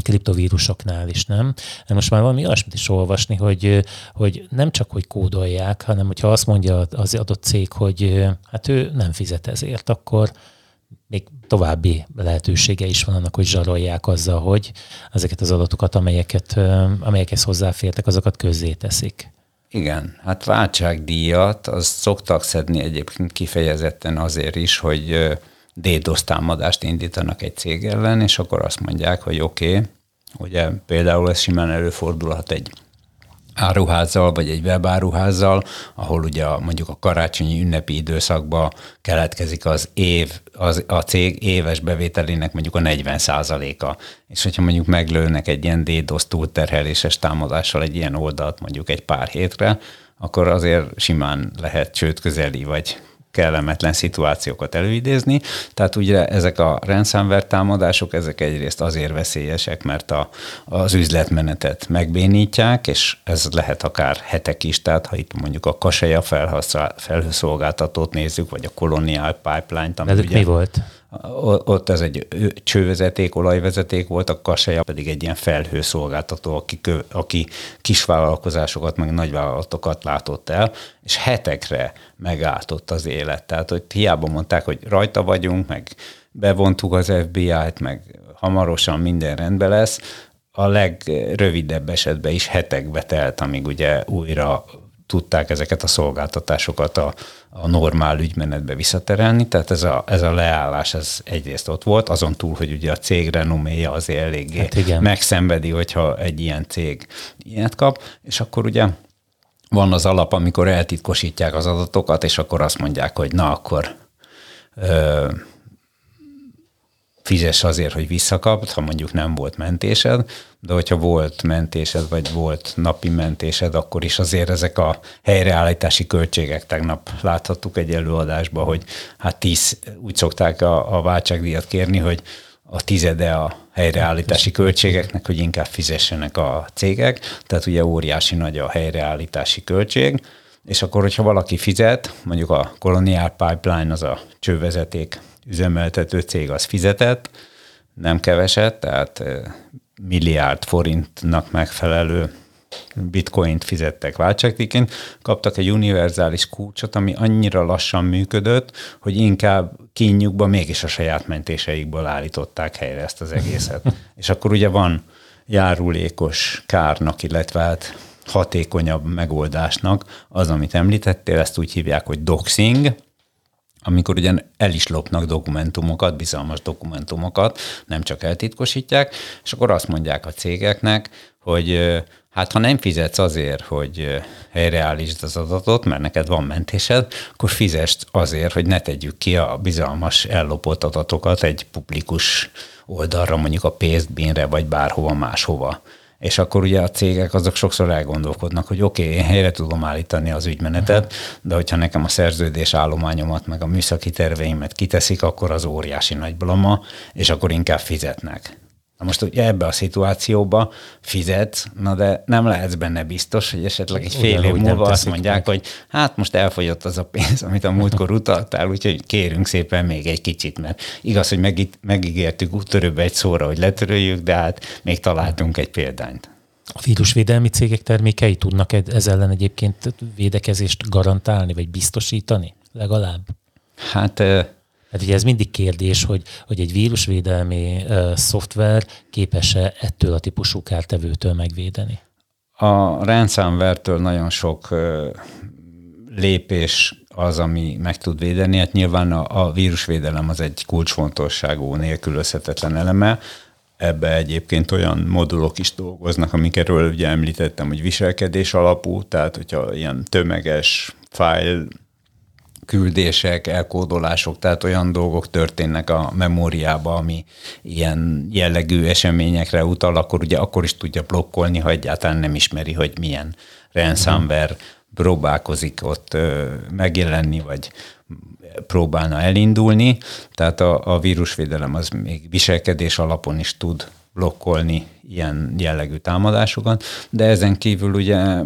kriptovírusoknál is, nem? Most már valami olyasmit is olvasni, hogy, hogy nem csak, hogy kódolják, hanem hogyha azt mondja az adott cég, hogy hát ő nem fizet ezért, akkor még további lehetősége is van annak, hogy zsarolják azzal, hogy ezeket az adatokat, amelyeket, amelyekhez hozzáfértek, azokat közzéteszik. Igen, hát váltságdíjat az szoktak szedni egyébként kifejezetten azért is, hogy DDoS támadást indítanak egy cég ellen, és akkor azt mondják, hogy oké, okay, ugye például ez simán előfordulhat egy áruházzal, vagy egy webáruházzal, ahol ugye a, mondjuk a karácsonyi ünnepi időszakban keletkezik az év, az, a cég éves bevételének mondjuk a 40 a És hogyha mondjuk meglőnek egy ilyen DDoS túlterheléses támadással egy ilyen oldalt mondjuk egy pár hétre, akkor azért simán lehet csőd közeli, vagy kellemetlen szituációkat előidézni. Tehát ugye ezek a ransomware támadások, ezek egyrészt azért veszélyesek, mert a, az üzletmenetet megbénítják, és ez lehet akár hetek is, tehát ha itt mondjuk a kaseja felhőszolgáltatót nézzük, vagy a Colonial Pipeline-t, ami ugye, mi volt? Ott ez egy csővezeték, olajvezeték volt, a kaseja pedig egy ilyen felhőszolgáltató, aki, kö, aki kisvállalkozásokat, meg nagyvállalatokat látott el, és hetekre megáltott az élet. Tehát, hogy hiába mondták, hogy rajta vagyunk, meg bevontuk az FBI-t, meg hamarosan minden rendben lesz, a legrövidebb esetben is hetekbe telt, amíg ugye újra tudták ezeket a szolgáltatásokat a, a normál ügymenetbe visszaterelni, tehát ez a, ez a leállás ez egyrészt ott volt, azon túl, hogy ugye a cég renoméja azért eléggé hát igen. megszenvedi, hogyha egy ilyen cég ilyet kap, és akkor ugye van az alap, amikor eltitkosítják az adatokat, és akkor azt mondják, hogy na akkor ö, fizess azért, hogy visszakapd, ha mondjuk nem volt mentésed, de hogyha volt mentésed, vagy volt napi mentésed, akkor is azért ezek a helyreállítási költségek, tegnap láthattuk egy előadásban, hogy hát tíz, úgy szokták a, a váltságdíjat kérni, hogy a tizede a helyreállítási költségeknek, hogy inkább fizessenek a cégek, tehát ugye óriási nagy a helyreállítási költség, és akkor, hogyha valaki fizet, mondjuk a Colonial Pipeline, az a csővezeték üzemeltető cég az fizetett, nem keveset, tehát milliárd forintnak megfelelő bitcoint fizettek váltságdíjként, kaptak egy univerzális kulcsot, ami annyira lassan működött, hogy inkább kínjukba mégis a saját mentéseikből állították helyre ezt az egészet. *laughs* És akkor ugye van járulékos kárnak, illetve hát hatékonyabb megoldásnak az, amit említettél, ezt úgy hívják, hogy doxing, amikor ugyan el is lopnak dokumentumokat, bizalmas dokumentumokat, nem csak eltitkosítják, és akkor azt mondják a cégeknek, hogy hát ha nem fizetsz azért, hogy helyreállítsd az adatot, mert neked van mentésed, akkor fizest azért, hogy ne tegyük ki a bizalmas ellopott adatokat egy publikus oldalra, mondjuk a pénzbínre, vagy bárhova máshova és akkor ugye a cégek azok sokszor elgondolkodnak, hogy oké, okay, én helyre tudom állítani az ügymenetet, de hogyha nekem a szerződés állományomat, meg a műszaki terveimet kiteszik, akkor az óriási nagy blama, és akkor inkább fizetnek. Na most ugye ebbe a szituációba fizetsz, na de nem lehetsz benne biztos, hogy esetleg egy fél év múlva azt mondják, meg. hogy hát most elfogyott az a pénz, amit a múltkor utaltál, úgyhogy kérünk szépen még egy kicsit, mert igaz, hogy meg, megígértük úttörőbe egy szóra, hogy letöröljük, de hát még találtunk egy példányt. A vírusvédelmi cégek termékei tudnak ez ellen egyébként védekezést garantálni, vagy biztosítani legalább? Hát Hát ugye ez mindig kérdés, hogy, hogy egy vírusvédelmi uh, szoftver képes-e ettől a típusú kártevőtől megvédeni? A ransomware-től nagyon sok uh, lépés az, ami meg tud védeni. Hát nyilván a, a vírusvédelem az egy kulcsfontosságú, nélkülözhetetlen eleme. Ebbe egyébként olyan modulok is dolgoznak, amikről ugye említettem, hogy viselkedés alapú, tehát hogyha ilyen tömeges file küldések, elkódolások, tehát olyan dolgok történnek a memóriába, ami ilyen jellegű eseményekre utal, akkor ugye akkor is tudja blokkolni, ha egyáltalán nem ismeri, hogy milyen ransomware próbálkozik ott megjelenni, vagy próbálna elindulni, tehát a, a vírusvédelem az még viselkedés alapon is tud blokkolni ilyen jellegű támadásokat, de ezen kívül ugye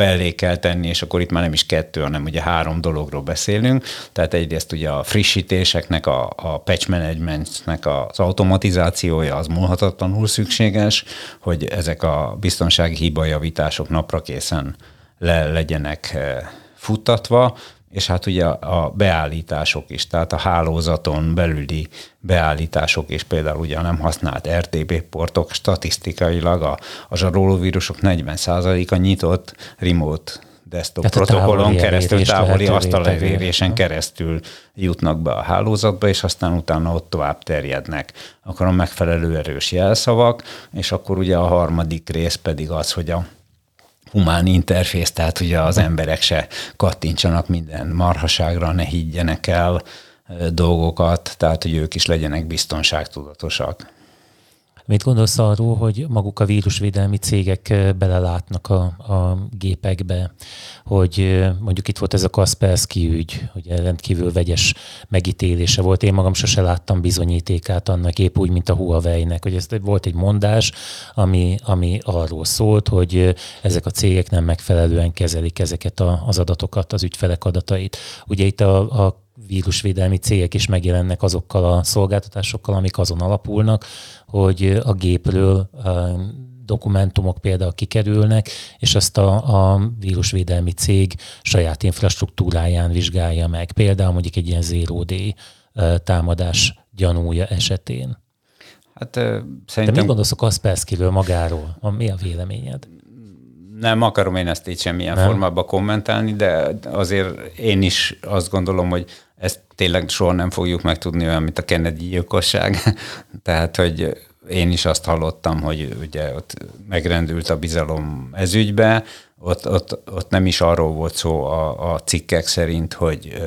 belé kell tenni, és akkor itt már nem is kettő, hanem ugye három dologról beszélünk. Tehát egyrészt ugye a frissítéseknek, a, a patch managementnek az automatizációja az múlhatatlanul szükséges, hogy ezek a biztonsági hibajavítások napra készen le legyenek eh, futtatva, és hát ugye a beállítások is, tehát a hálózaton belüli beállítások és például ugye a nem használt RTB portok statisztikailag a, a zsarolóvírusok 40%-a nyitott remote desktop Tehát protokollon keresztül, távoli asztalelérésen keresztül jutnak be a hálózatba, és aztán utána ott tovább terjednek. Akkor a megfelelő erős jelszavak, és akkor ugye a harmadik rész pedig az, hogy a humán interfész, tehát ugye az emberek se kattintsanak minden marhaságra, ne higgyenek el dolgokat, tehát hogy ők is legyenek biztonságtudatosak. Mit gondolsz arról, hogy maguk a vírusvédelmi cégek belelátnak a, a gépekbe, hogy mondjuk itt volt ez a Kaspersky ügy, hogy rendkívül vegyes megítélése volt. Én magam sose láttam bizonyítékát annak épp úgy, mint a Huawei-nek, hogy ez volt egy mondás, ami, ami arról szólt, hogy ezek a cégek nem megfelelően kezelik ezeket a, az adatokat, az ügyfelek adatait. Ugye itt a, a vírusvédelmi cégek is megjelennek azokkal a szolgáltatásokkal, amik azon alapulnak, hogy a gépről dokumentumok például kikerülnek, és azt a, a vírusvédelmi cég saját infrastruktúráján vizsgálja meg. Például mondjuk egy ilyen zero day támadás gyanúja esetén. Hát szerintem... Te mit gondolsz a Kaspersky-ről magáról? Mi a véleményed? Nem akarom én ezt így semmilyen nem. formában kommentálni, de azért én is azt gondolom, hogy ezt tényleg soha nem fogjuk megtudni olyan, mint a Kennedy gyilkosság. *laughs* Tehát, hogy én is azt hallottam, hogy ugye ott megrendült a bizalom ezügybe, ott, ott, ott nem is arról volt szó a, a cikkek szerint, hogy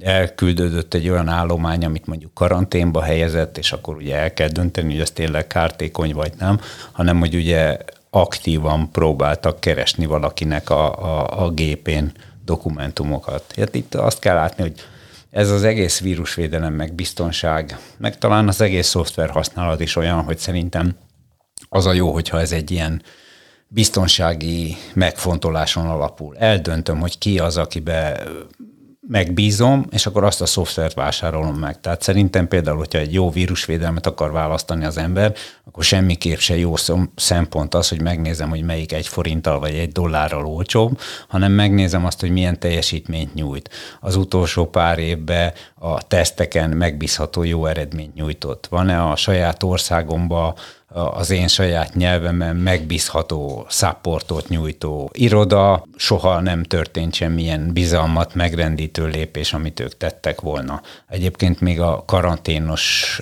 elküldődött egy olyan állomány, amit mondjuk karanténba helyezett, és akkor ugye el kell dönteni, hogy ez tényleg kártékony vagy nem, hanem hogy ugye aktívan próbáltak keresni valakinek a, a, a gépén dokumentumokat. Hát itt azt kell látni, hogy ez az egész vírusvédelem, meg biztonság, meg talán az egész szoftver használat is olyan, hogy szerintem az a jó, hogyha ez egy ilyen biztonsági megfontoláson alapul. Eldöntöm, hogy ki az, akibe megbízom, és akkor azt a szoftvert vásárolom meg. Tehát szerintem például, hogyha egy jó vírusvédelmet akar választani az ember, akkor semmiképp se jó szempont az, hogy megnézem, hogy melyik egy forinttal vagy egy dollárral olcsóbb, hanem megnézem azt, hogy milyen teljesítményt nyújt. Az utolsó pár évben a teszteken megbízható jó eredményt nyújtott. Van-e a saját országomban az én saját nyelvemen megbízható szapportot nyújtó iroda, soha nem történt semmilyen bizalmat megrendítő lépés, amit ők tettek volna. Egyébként még a karanténos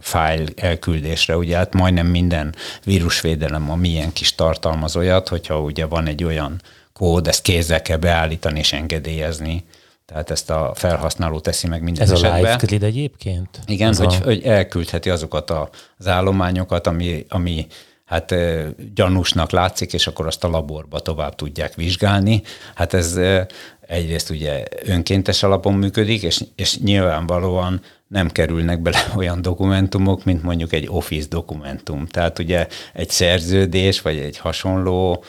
fájl elküldésre, ugye hát majdnem minden vírusvédelem a milyen kis tartalmaz olyat, hogyha ugye van egy olyan kód, ezt kézzel kell beállítani és engedélyezni, tehát ezt a felhasználó teszi meg minden Ez esetben. a live grid egyébként? Igen, hogy, a... hogy elküldheti azokat az állományokat, ami, ami hát gyanúsnak látszik, és akkor azt a laborba tovább tudják vizsgálni. Hát ez egyrészt ugye önkéntes alapon működik, és, és nyilvánvalóan nem kerülnek bele *laughs* olyan dokumentumok, mint mondjuk egy Office dokumentum. Tehát ugye egy szerződés, vagy egy hasonló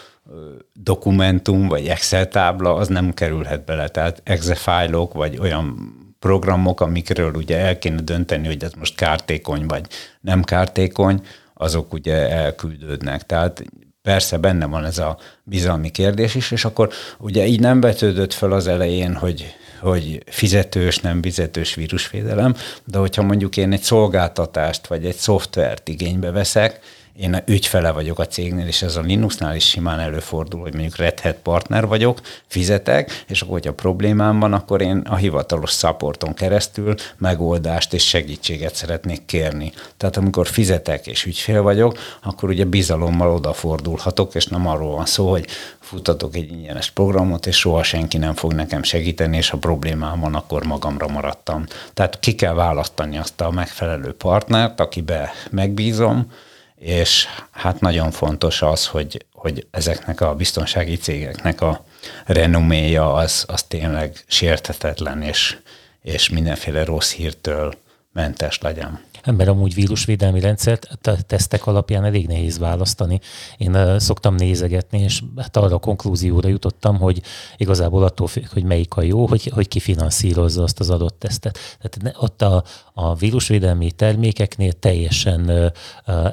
dokumentum, vagy Excel tábla, az nem kerülhet bele. Tehát exe fájlok, vagy olyan programok, amikről ugye el kéne dönteni, hogy ez most kártékony, vagy nem kártékony, azok ugye elküldődnek. Tehát persze benne van ez a bizalmi kérdés is, és akkor ugye így nem vetődött fel az elején, hogy, hogy fizetős, nem fizetős vírusvédelem, de hogyha mondjuk én egy szolgáltatást vagy egy szoftvert igénybe veszek, én ügyfele vagyok a cégnél, és ez a Linuxnál is simán előfordul, hogy mondjuk Red Hat partner vagyok, fizetek, és akkor, hogyha problémám van, akkor én a hivatalos supporton keresztül megoldást és segítséget szeretnék kérni. Tehát amikor fizetek és ügyfél vagyok, akkor ugye bizalommal odafordulhatok, és nem arról van szó, hogy futtatok egy ingyenes programot, és soha senki nem fog nekem segíteni, és ha problémám van, akkor magamra maradtam. Tehát ki kell választani azt a megfelelő partnert, akibe megbízom, és hát nagyon fontos az, hogy, hogy ezeknek a biztonsági cégeknek a renoméja az, az tényleg sértetetlen, és, és mindenféle rossz hírtől mentes legyen. Ember amúgy vírusvédelmi rendszert a tesztek alapján elég nehéz választani. Én szoktam nézegetni, és hát arra a konklúzióra jutottam, hogy igazából attól függ, hogy melyik a jó, hogy, hogy ki finanszírozza azt az adott tesztet. Tehát ott a, a vírusvédelmi termékeknél teljesen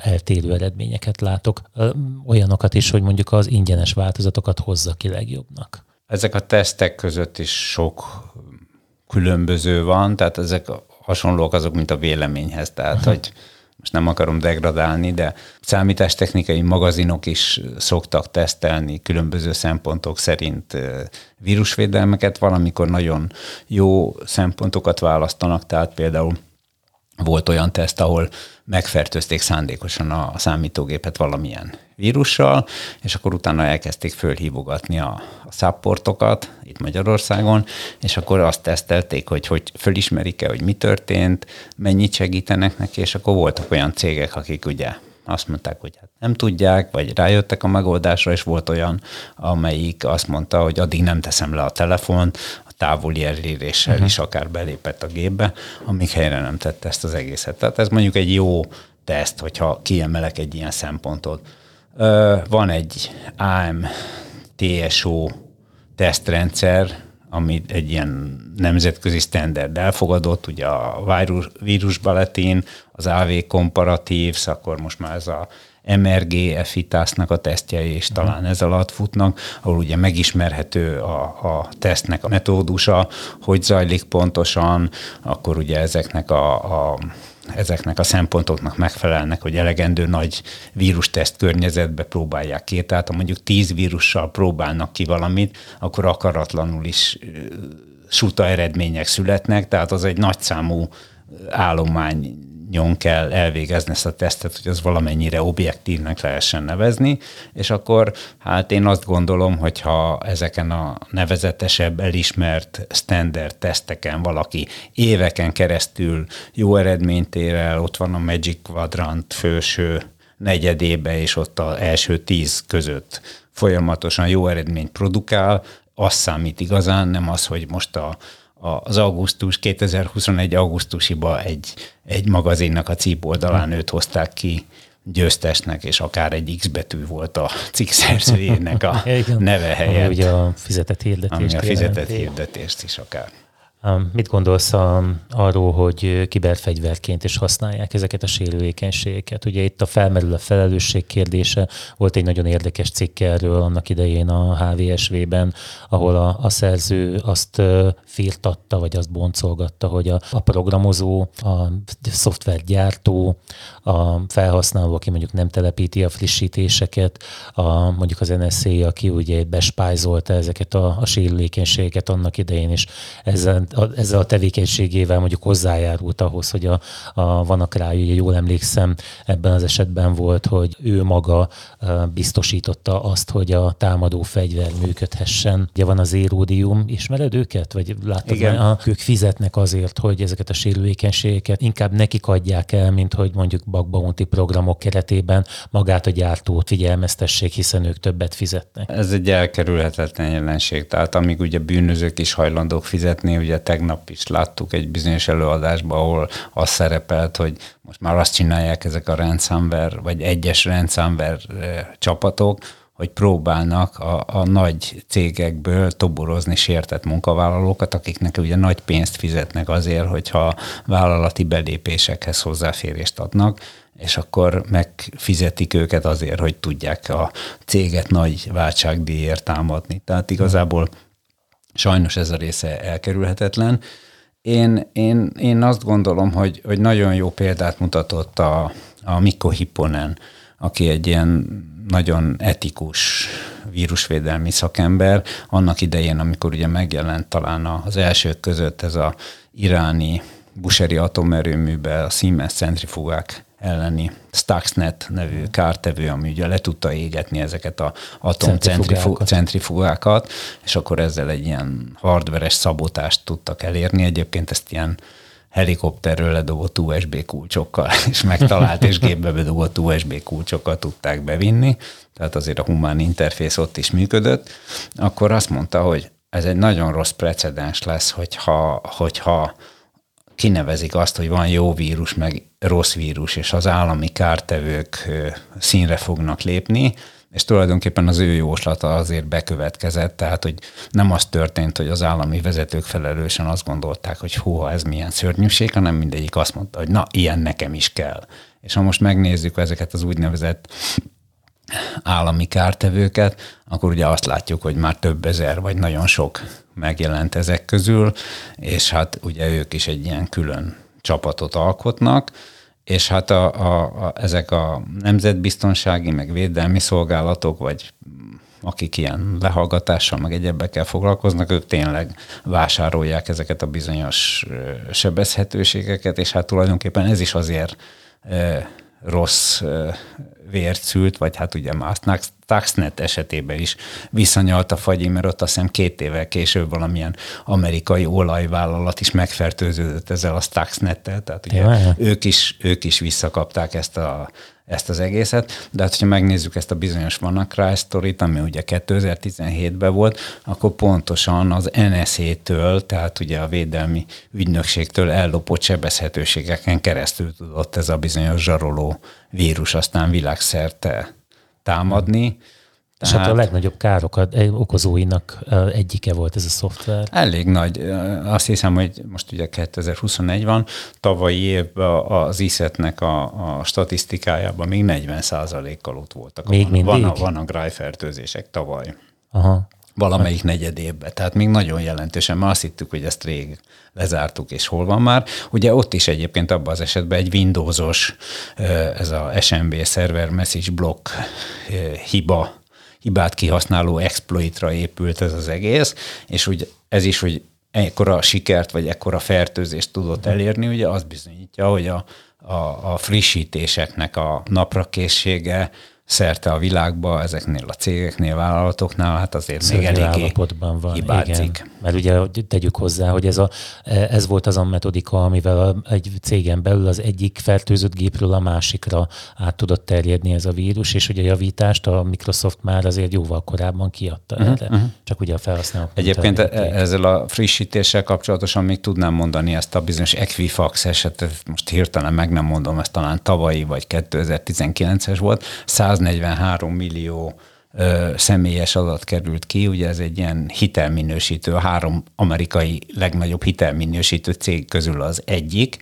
eltérő eredményeket látok. Olyanokat is, hogy mondjuk az ingyenes változatokat hozza ki legjobbnak. Ezek a tesztek között is sok különböző van, tehát ezek hasonlóak azok, mint a véleményhez. Tehát, Aha. hogy most nem akarom degradálni, de számítástechnikai magazinok is szoktak tesztelni különböző szempontok szerint vírusvédelmeket, valamikor nagyon jó szempontokat választanak, tehát például volt olyan teszt, ahol megfertőzték szándékosan a számítógépet valamilyen vírussal, és akkor utána elkezdték fölhívogatni a, a szapportokat itt Magyarországon, és akkor azt tesztelték, hogy, hogy fölismerik-e, hogy mi történt, mennyit segítenek neki, és akkor voltak olyan cégek, akik ugye azt mondták, hogy hát nem tudják, vagy rájöttek a megoldásra, és volt olyan, amelyik azt mondta, hogy addig nem teszem le a telefont, távoli eléréssel uh-huh. is akár belépett a gépbe, amíg helyre nem tette ezt az egészet. Tehát ez mondjuk egy jó teszt, hogyha kiemelek egy ilyen szempontot. Van egy AM TSO tesztrendszer, ami egy ilyen nemzetközi standard elfogadott, ugye a vírus, vírusbaletin, az AV komparatív, akkor most már ez a MRG efitásznak a tesztjei is talán ez alatt futnak, ahol ugye megismerhető a, a tesztnek a metódusa, hogy zajlik pontosan, akkor ugye ezeknek a, a ezeknek a szempontoknak megfelelnek, hogy elegendő nagy vírusteszt környezetbe próbálják ki. Tehát ha mondjuk tíz vírussal próbálnak ki valamit, akkor akaratlanul is suta eredmények születnek, tehát az egy nagyszámú állomány nyon kell elvégezni ezt a tesztet, hogy az valamennyire objektívnek lehessen nevezni, és akkor hát én azt gondolom, hogy ha ezeken a nevezetesebb, elismert standard teszteken valaki éveken keresztül jó eredményt ér el, ott van a Magic Quadrant főső negyedébe, és ott az első tíz között folyamatosan jó eredményt produkál, az számít igazán, nem az, hogy most a az augusztus, 2021 augusztusiba egy, egy magazinnak a cípoldalán őt hozták ki győztesnek, és akár egy X betű volt a cikk szerzőjének a *laughs* neve helyett. Ugye a fizetett hirdetést. Ami a fizetett hirdetést is akár. Mit gondolsz a, arról, hogy kiberfegyverként is használják ezeket a sérülékenységeket? Ugye itt a felmerül a felelősség kérdése, volt egy nagyon érdekes cikk erről annak idején a HVSV-ben, ahol a, a szerző azt firtatta, vagy azt boncolgatta, hogy a, a programozó, a szoftvergyártó, a felhasználó, aki mondjuk nem telepíti a frissítéseket, a, mondjuk az NSA, aki ugye bespájzolta ezeket a, a sérülékenységeket annak idején, és ezzel ezzel a tevékenységével mondjuk hozzájárult ahhoz, hogy a, a vannak rá, jól emlékszem, ebben az esetben volt, hogy ő maga biztosította azt, hogy a támadó fegyver működhessen. Ugye van az éródium, ismered őket? Vagy láttad, Igen. A, ők fizetnek azért, hogy ezeket a sérülékenységeket inkább nekik adják el, mint hogy mondjuk bug bounty programok keretében magát a gyártót figyelmeztessék, hiszen ők többet fizetnek. Ez egy elkerülhetetlen jelenség. Tehát amíg ugye bűnözők is hajlandók fizetni, ugye tegnap is láttuk egy bizonyos előadásban, ahol az szerepelt, hogy most már azt csinálják ezek a ransomware, vagy egyes ransomware eh, csapatok, hogy próbálnak a, a nagy cégekből toborozni sértett munkavállalókat, akiknek ugye nagy pénzt fizetnek azért, hogyha vállalati belépésekhez hozzáférést adnak, és akkor megfizetik őket azért, hogy tudják a céget nagy váltságdíjért támadni. Tehát igazából Sajnos ez a része elkerülhetetlen. Én, én, én azt gondolom, hogy, hogy nagyon jó példát mutatott a, a Mikko Hipponen, aki egy ilyen nagyon etikus vírusvédelmi szakember. Annak idején, amikor ugye megjelent talán az elsők között ez a iráni Buseri atomerőműbe a Siemens centrifugák elleni Stuxnet nevű kártevő, ami ugye le tudta égetni ezeket a atomcentrifugákat, és akkor ezzel egy ilyen hardveres szabotást tudtak elérni. Egyébként ezt ilyen helikopterről ledobott USB kulcsokkal, *laughs* és megtalált, és gépbe bedobott USB kulcsokkal tudták bevinni, tehát azért a humán interfész ott is működött, akkor azt mondta, hogy ez egy nagyon rossz precedens lesz, hogyha, hogyha kinevezik azt, hogy van jó vírus, meg rossz vírus, és az állami kártevők színre fognak lépni, és tulajdonképpen az ő jóslata azért bekövetkezett, tehát hogy nem az történt, hogy az állami vezetők felelősen azt gondolták, hogy húha, ez milyen szörnyűség, hanem mindegyik azt mondta, hogy na, ilyen nekem is kell. És ha most megnézzük ezeket az úgynevezett állami kártevőket, akkor ugye azt látjuk, hogy már több ezer, vagy nagyon sok megjelent ezek közül, és hát ugye ők is egy ilyen külön csapatot alkotnak, és hát a, a, a, ezek a nemzetbiztonsági, meg védelmi szolgálatok, vagy akik ilyen lehallgatással, meg egyebekkel foglalkoznak, ők tényleg vásárolják ezeket a bizonyos sebezhetőségeket, és hát tulajdonképpen ez is azért rossz vért szült, vagy hát ugye már Stuxnet esetében is visszanyalt a fagyi, mert ott azt hiszem két évvel később valamilyen amerikai olajvállalat is megfertőződött ezzel a Stuxnettel, tehát ugye ők is, ők is visszakapták ezt a ezt az egészet, de hát, hogyha megnézzük ezt a bizonyos WannaCry sztorit, ami ugye 2017-ben volt, akkor pontosan az NSZ-től, tehát ugye a védelmi ügynökségtől ellopott sebezhetőségeken keresztül tudott ez a bizonyos zsaroló vírus aztán világszerte támadni. Tehát, És hát a legnagyobb károkat okozóinak egyike volt ez a szoftver. Elég nagy. Azt hiszem, hogy most ugye 2021 van, tavalyi évben az ISZET-nek a, a statisztikájában még 40% kal ott voltak. Még mindig? Van a, van a grájfertőzések tavaly. Aha. Valamelyik hát. negyed évben. Tehát még nagyon jelentősen. Már azt hittük, hogy ezt rég lezártuk, és hol van már. Ugye ott is egyébként abban az esetben egy Windowsos, ez a SMB Server Message Block hiba hibát kihasználó exploitra épült ez az egész, és úgy ez is, hogy ekkora sikert, vagy ekkora fertőzést tudott elérni, ugye az bizonyítja, hogy a, a, a frissítéseknek a naprakészsége szerte a világba, ezeknél a cégeknél, vállalatoknál, hát azért Szörnyű még eléggé van, hibázik. Igen. Mert ugye tegyük hozzá, hogy ez, a, ez volt az a metodika, amivel egy cégen belül az egyik fertőzött gépről a másikra át tudott terjedni ez a vírus, és ugye a javítást a Microsoft már azért jóval korábban kiadta uh-huh, erre, uh-huh. csak ugye a felhasználók. Egyébként ezzel a frissítéssel kapcsolatosan még tudnám mondani ezt a bizonyos Equifax esetet, most hirtelen meg nem mondom, ez talán tavalyi vagy 2019-es volt, 143 millió ö, személyes adat került ki, ugye ez egy ilyen hitelminősítő, a három amerikai legnagyobb hitelminősítő cég közül az egyik,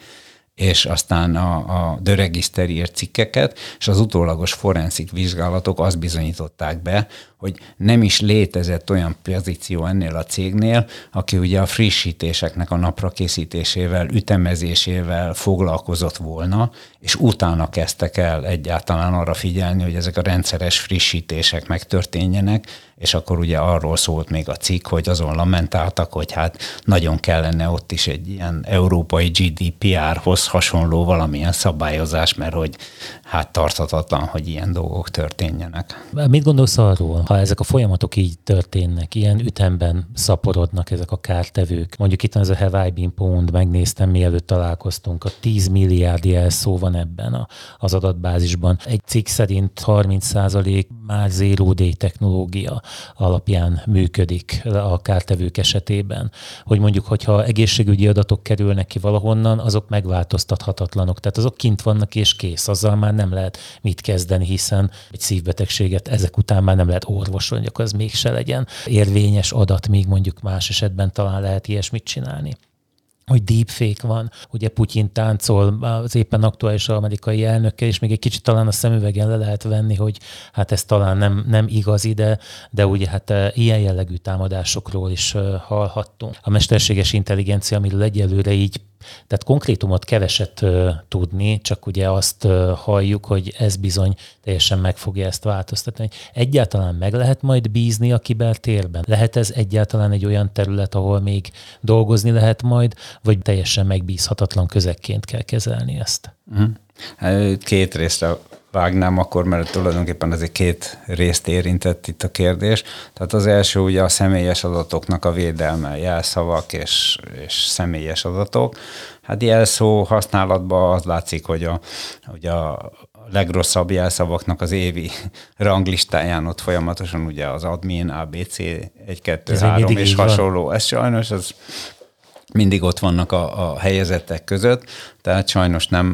és aztán a, a The írt cikkeket, és az utólagos forenszik vizsgálatok azt bizonyították be, hogy nem is létezett olyan pozíció ennél a cégnél, aki ugye a frissítéseknek a napra készítésével, ütemezésével foglalkozott volna, és utána kezdtek el egyáltalán arra figyelni, hogy ezek a rendszeres frissítések megtörténjenek, és akkor ugye arról szólt még a cikk, hogy azon lamentáltak, hogy hát nagyon kellene ott is egy ilyen európai GDPR-hoz hasonló valamilyen szabályozás, mert hogy hát tarthatatlan, hogy ilyen dolgok történjenek. Mit gondolsz arról, ha ezek a folyamatok így történnek, ilyen ütemben szaporodnak ezek a kártevők? Mondjuk itt ez a Have I Been megnéztem, mielőtt találkoztunk, a 10 milliárd jelszó van ebben a, az adatbázisban. Egy cikk szerint 30% már zero day technológia alapján működik a kártevők esetében. Hogy mondjuk, hogyha egészségügyi adatok kerülnek ki valahonnan, azok megváltoztathatatlanok. Tehát azok kint vannak és kész. Azzal már nem lehet mit kezdeni, hiszen egy szívbetegséget ezek után már nem lehet orvosolni, akkor az mégse legyen érvényes adat, míg mondjuk más esetben talán lehet ilyesmit csinálni hogy deepfake van, ugye Putyin táncol az éppen aktuális amerikai elnökkel, és még egy kicsit talán a szemüvegen le lehet venni, hogy hát ez talán nem, nem igaz ide, de ugye hát e, ilyen jellegű támadásokról is e, hallhattunk. A mesterséges intelligencia, amiről egyelőre így tehát konkrétumot keveset tudni, csak ugye azt halljuk, hogy ez bizony teljesen meg fogja ezt változtatni. Egyáltalán meg lehet majd bízni a kibertérben? Lehet ez egyáltalán egy olyan terület, ahol még dolgozni lehet majd, vagy teljesen megbízhatatlan közekként kell kezelni ezt? Uh-huh. Két részre vágnám akkor, mert tulajdonképpen azért két részt érintett itt a kérdés. Tehát az első ugye a személyes adatoknak a védelme, jelszavak és, és személyes adatok. Hát jelszó használatban az látszik, hogy a, hogy a legrosszabb jelszavaknak az évi ranglistáján ott folyamatosan ugye az admin, ABC, 1, 2, 3 és hasonló. Ez sajnos az mindig ott vannak a, a helyezettek között, tehát sajnos nem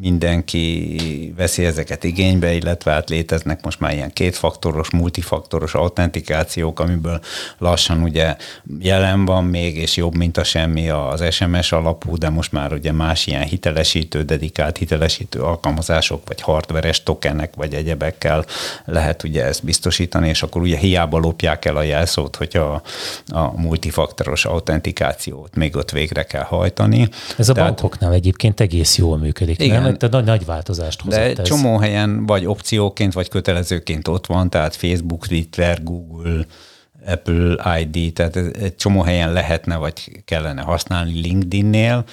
mindenki veszi ezeket igénybe, illetve hát léteznek most már ilyen kétfaktoros, multifaktoros autentikációk, amiből lassan ugye jelen van még, és jobb, mint a semmi az SMS alapú, de most már ugye más ilyen hitelesítő, dedikált hitelesítő alkalmazások, vagy hardveres tokenek, vagy egyebekkel lehet ugye ezt biztosítani, és akkor ugye hiába lopják el a jelszót, hogy a, a multifaktoros autentikációt még ott végre kell hajtani. Ez a Tehát, bankoknál egyébként egyébként egész jól működik. Igen. Nem? Egy nagy, nagy változást hozott De ez. csomó helyen vagy opcióként, vagy kötelezőként ott van, tehát Facebook, Twitter, Google, Apple ID, tehát egy csomó helyen lehetne, vagy kellene használni LinkedIn-nél.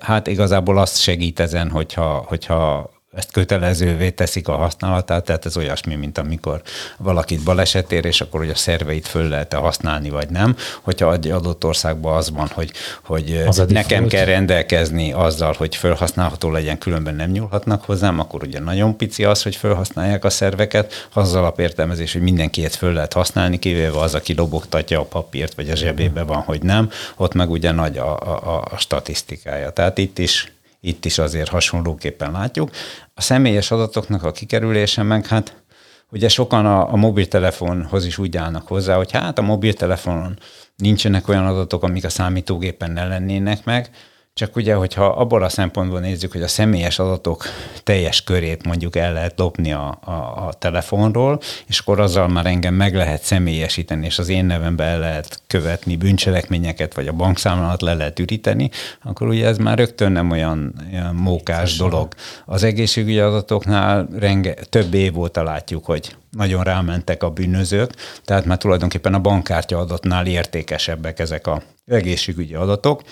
Hát igazából azt segít ezen, hogyha, hogyha ezt kötelezővé teszik a használatát, tehát ez olyasmi, mint amikor valakit baleset ér, és akkor hogy a szerveit föl lehet-e használni, vagy nem. Hogyha egy adott országban az van, hogy, hogy az nekem kell rendelkezni azzal, hogy felhasználható legyen, különben nem nyúlhatnak hozzám, akkor ugye nagyon pici az, hogy felhasználják a szerveket, az alapértelmezés, hogy mindenki ezt föl lehet használni, kivéve az, aki lobogtatja a papírt, vagy a zsebébe van, hogy nem, ott meg ugye nagy a, a, a statisztikája. Tehát itt is itt is azért hasonlóképpen látjuk. A személyes adatoknak a kikerülése meg hát ugye sokan a, a mobiltelefonhoz is úgy állnak hozzá, hogy hát a mobiltelefonon nincsenek olyan adatok, amik a számítógépen ne lennének meg, csak ugye, hogyha abból a szempontból nézzük, hogy a személyes adatok teljes körét mondjuk el lehet lopni a, a, a telefonról, és akkor azzal már engem meg lehet személyesíteni, és az én nevembe el lehet követni bűncselekményeket, vagy a bankszámlalat le lehet üríteni, akkor ugye ez már rögtön nem olyan, olyan mókás dolog. Az egészségügyi adatoknál renge, több év óta látjuk, hogy nagyon rámentek a bűnözők, tehát már tulajdonképpen a bankkártya adatnál értékesebbek ezek a egészségügyi adatok,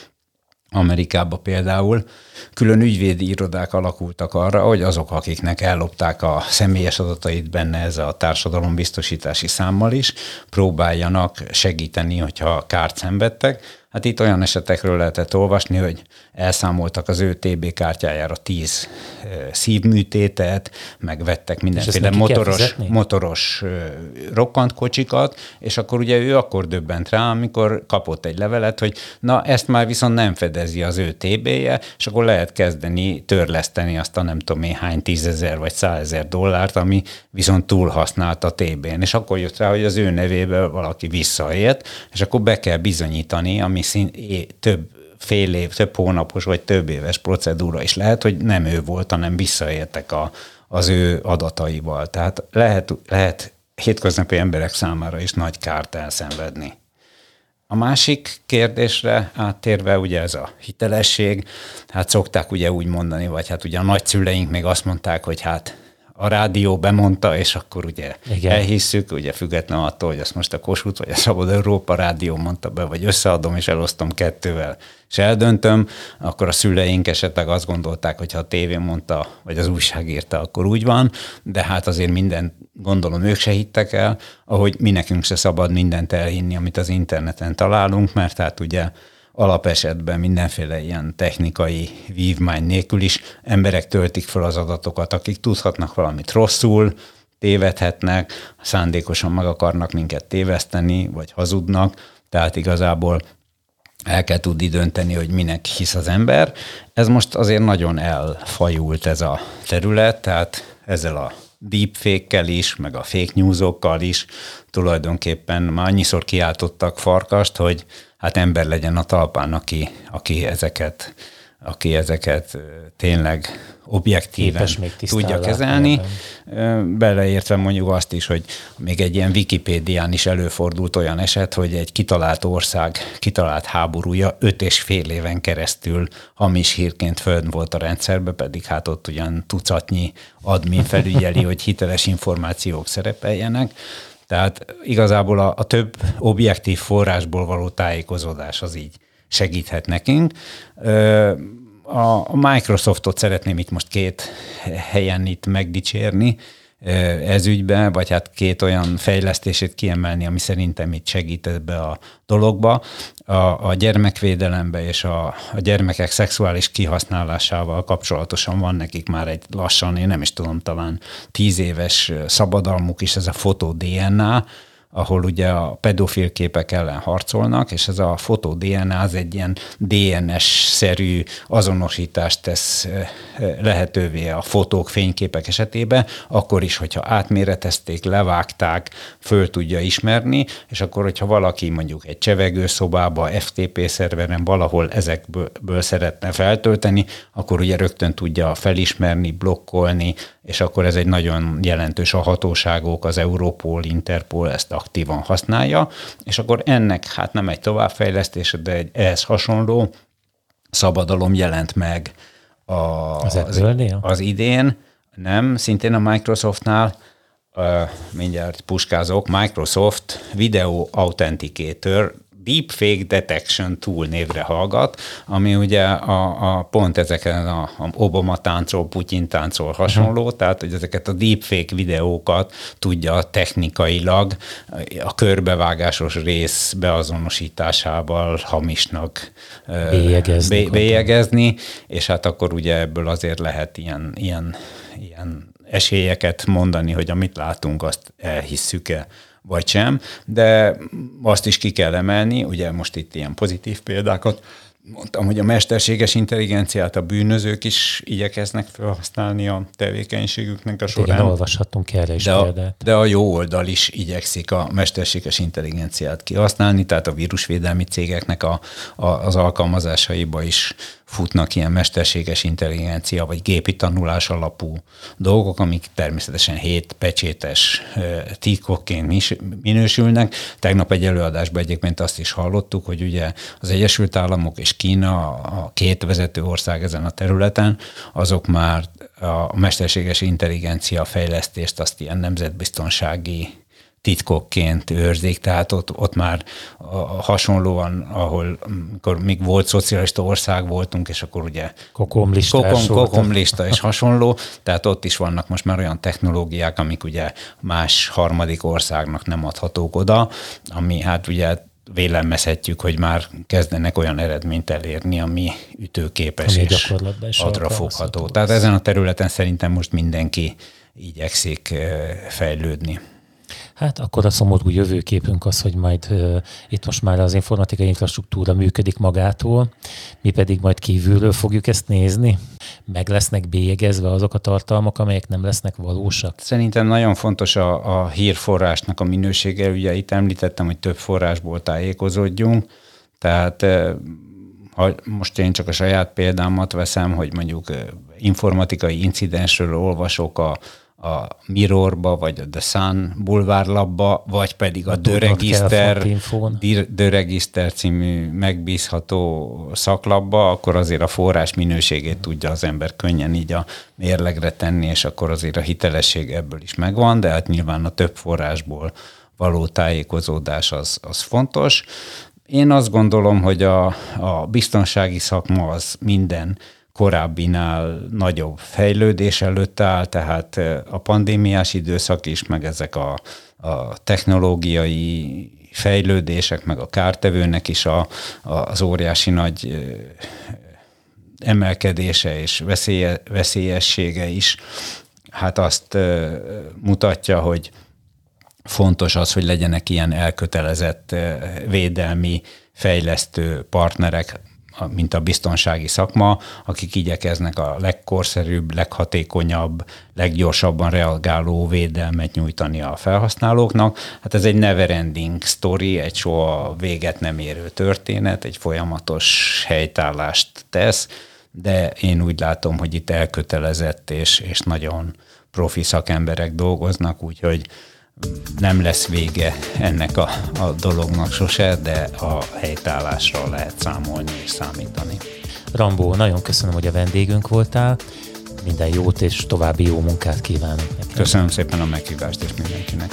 Amerikában például külön ügyvédi irodák alakultak arra, hogy azok, akiknek ellopták a személyes adatait benne ez a társadalombiztosítási számmal is, próbáljanak segíteni, hogyha kárt szenvedtek, Hát itt olyan esetekről lehetett olvasni, hogy elszámoltak az ő TB kártyájára tíz szívműtétet, megvettek mindenféle motoros, motoros rokkant kocsikat, és akkor ugye ő akkor döbbent rá, amikor kapott egy levelet, hogy na ezt már viszont nem fedezi az ő TB-je, és akkor lehet kezdeni törleszteni azt a nem tudom én hány tízezer vagy százezer dollárt, ami viszont túl használt a TB-n. És akkor jött rá, hogy az ő nevébe valaki visszaélt, és akkor be kell bizonyítani, ami szín, több fél év, több hónapos vagy több éves procedúra is lehet, hogy nem ő volt, hanem visszaéltek a, az ő adataival. Tehát lehet, lehet hétköznapi emberek számára is nagy kárt elszenvedni. A másik kérdésre áttérve ugye ez a hitelesség, hát szokták ugye úgy mondani, vagy hát ugye a nagyszüleink még azt mondták, hogy hát a rádió bemondta, és akkor ugye Igen. elhisszük, ugye független attól, hogy ezt most a Kossuth vagy a Szabad Európa rádió mondta be, vagy összeadom és elosztom kettővel, és eldöntöm, akkor a szüleink esetleg azt gondolták, hogy ha a tévé mondta, vagy az újság írta, akkor úgy van, de hát azért minden, gondolom ők se hittek el, ahogy mi nekünk se szabad mindent elhinni, amit az interneten találunk, mert hát ugye alapesetben mindenféle ilyen technikai vívmány nélkül is emberek töltik fel az adatokat, akik tudhatnak valamit rosszul, tévedhetnek, szándékosan meg akarnak minket téveszteni, vagy hazudnak, tehát igazából el kell tudni dönteni, hogy minek hisz az ember. Ez most azért nagyon elfajult ez a terület, tehát ezzel a deepfake-kel is, meg a fake newsokkal is tulajdonképpen már annyiszor kiáltottak farkast, hogy hát ember legyen a talpán, aki, aki ezeket aki ezeket tényleg objektíven tudja kezelni, beleértve mondjuk azt is, hogy még egy ilyen Wikipédián is előfordult olyan eset, hogy egy kitalált ország kitalált háborúja öt és fél éven keresztül hamis hírként fönn volt a rendszerbe, pedig hát ott ugyan tucatnyi admin felügyeli, *laughs* hogy hiteles információk szerepeljenek. Tehát igazából a, a több objektív forrásból való tájékozódás az így segíthet nekünk. a Microsoftot szeretném itt most két helyen itt megdicsérni ez ügyben, vagy hát két olyan fejlesztését kiemelni, ami szerintem itt segít ebbe a dologba. A, a gyermekvédelembe és a, a gyermekek szexuális kihasználásával kapcsolatosan van nekik már egy lassan, én nem is tudom, talán tíz éves szabadalmuk is, ez a fotó DNA, ahol ugye a pedofil képek ellen harcolnak, és ez a fotó DNA az egy ilyen DNS-szerű azonosítást tesz lehetővé a fotók, fényképek esetében, akkor is, hogyha átméretezték, levágták, föl tudja ismerni, és akkor, hogyha valaki mondjuk egy csevegőszobába, FTP szerveren valahol ezekből szeretne feltölteni, akkor ugye rögtön tudja felismerni, blokkolni, és akkor ez egy nagyon jelentős a hatóságok, az Europol, Interpol ezt aktívan használja, és akkor ennek hát nem egy továbbfejlesztése, de egy ehhez hasonló szabadalom jelent meg a, az, az, az idén, nem, szintén a Microsoftnál, uh, mindjárt puskázok, Microsoft Video Authenticator Deepfake Detection Tool névre hallgat, ami ugye a, a pont ezeken a, a Obama táncról, Putyin táncról hasonló, uh-huh. tehát hogy ezeket a deepfake videókat tudja technikailag a körbevágásos rész beazonosításával hamisnak bélyegezni, bélyegezni és hát akkor ugye ebből azért lehet ilyen, ilyen, ilyen esélyeket mondani, hogy amit látunk, azt elhisszük-e vagy sem, de azt is ki kell emelni, ugye most itt ilyen pozitív példákat mondtam, hogy a mesterséges intelligenciát a bűnözők is igyekeznek felhasználni a tevékenységüknek a során. Igen, olvashattunk erre is de a, De a jó oldal is igyekszik a mesterséges intelligenciát kihasználni, tehát a vírusvédelmi cégeknek a, a, az alkalmazásaiba is futnak ilyen mesterséges intelligencia vagy gépi tanulás alapú dolgok, amik természetesen hét pecsétes titkokként minősülnek. Tegnap egy előadásban egyébként azt is hallottuk, hogy ugye az Egyesült Államok és Kína, a két vezető ország ezen a területen, azok már a mesterséges intelligencia fejlesztést azt ilyen nemzetbiztonsági titkokként őrzik, tehát ott, ott már hasonlóan, ahol amikor még volt szocialista ország voltunk, és akkor ugye kokomlista, kokom, kokomlista és hasonló, tehát ott is vannak most már olyan technológiák, amik ugye más harmadik országnak nem adhatók oda, ami hát ugye vélelmezhetjük, hogy már kezdenek olyan eredményt elérni, ami ütőképes ami és adrafogható. Tehát ezen a területen szerintem most mindenki igyekszik eh, fejlődni. Hát akkor a szomorú jövőképünk az, hogy majd uh, itt most már az informatikai infrastruktúra működik magától, mi pedig majd kívülről fogjuk ezt nézni. Meg lesznek bélyegezve azok a tartalmak, amelyek nem lesznek valósak. Szerintem nagyon fontos a, a hírforrásnak a minősége. Ugye itt említettem, hogy több forrásból tájékozódjunk, tehát ha most én csak a saját példámat veszem, hogy mondjuk informatikai incidensről olvasok a a Mirrorba, vagy a The Sun bulvárlapba, vagy pedig a, a The Register, The Register című megbízható szaklapba, akkor azért a forrás minőségét tudja az ember könnyen így a mérlegre tenni, és akkor azért a hitelesség ebből is megvan, de hát nyilván a több forrásból való tájékozódás az, az fontos. Én azt gondolom, hogy a, a biztonsági szakma az minden korábbinál nagyobb fejlődés előtt áll, tehát a pandémiás időszak is, meg ezek a, a technológiai fejlődések, meg a kártevőnek is a, a, az óriási nagy emelkedése és veszélye, veszélyessége is, hát azt mutatja, hogy fontos az, hogy legyenek ilyen elkötelezett védelmi fejlesztő partnerek, mint a biztonsági szakma, akik igyekeznek a legkorszerűbb, leghatékonyabb, leggyorsabban reagáló védelmet nyújtani a felhasználóknak. Hát ez egy never-ending story, egy soha véget nem érő történet, egy folyamatos helytállást tesz, de én úgy látom, hogy itt elkötelezett és, és nagyon profi szakemberek dolgoznak, úgyhogy nem lesz vége ennek a, a dolognak sose, de a helytállásra lehet számolni és számítani. Rambó, nagyon köszönöm, hogy a vendégünk voltál. Minden jót és további jó munkát kívánok neked. Köszönöm szépen a meghívást és mindenkinek.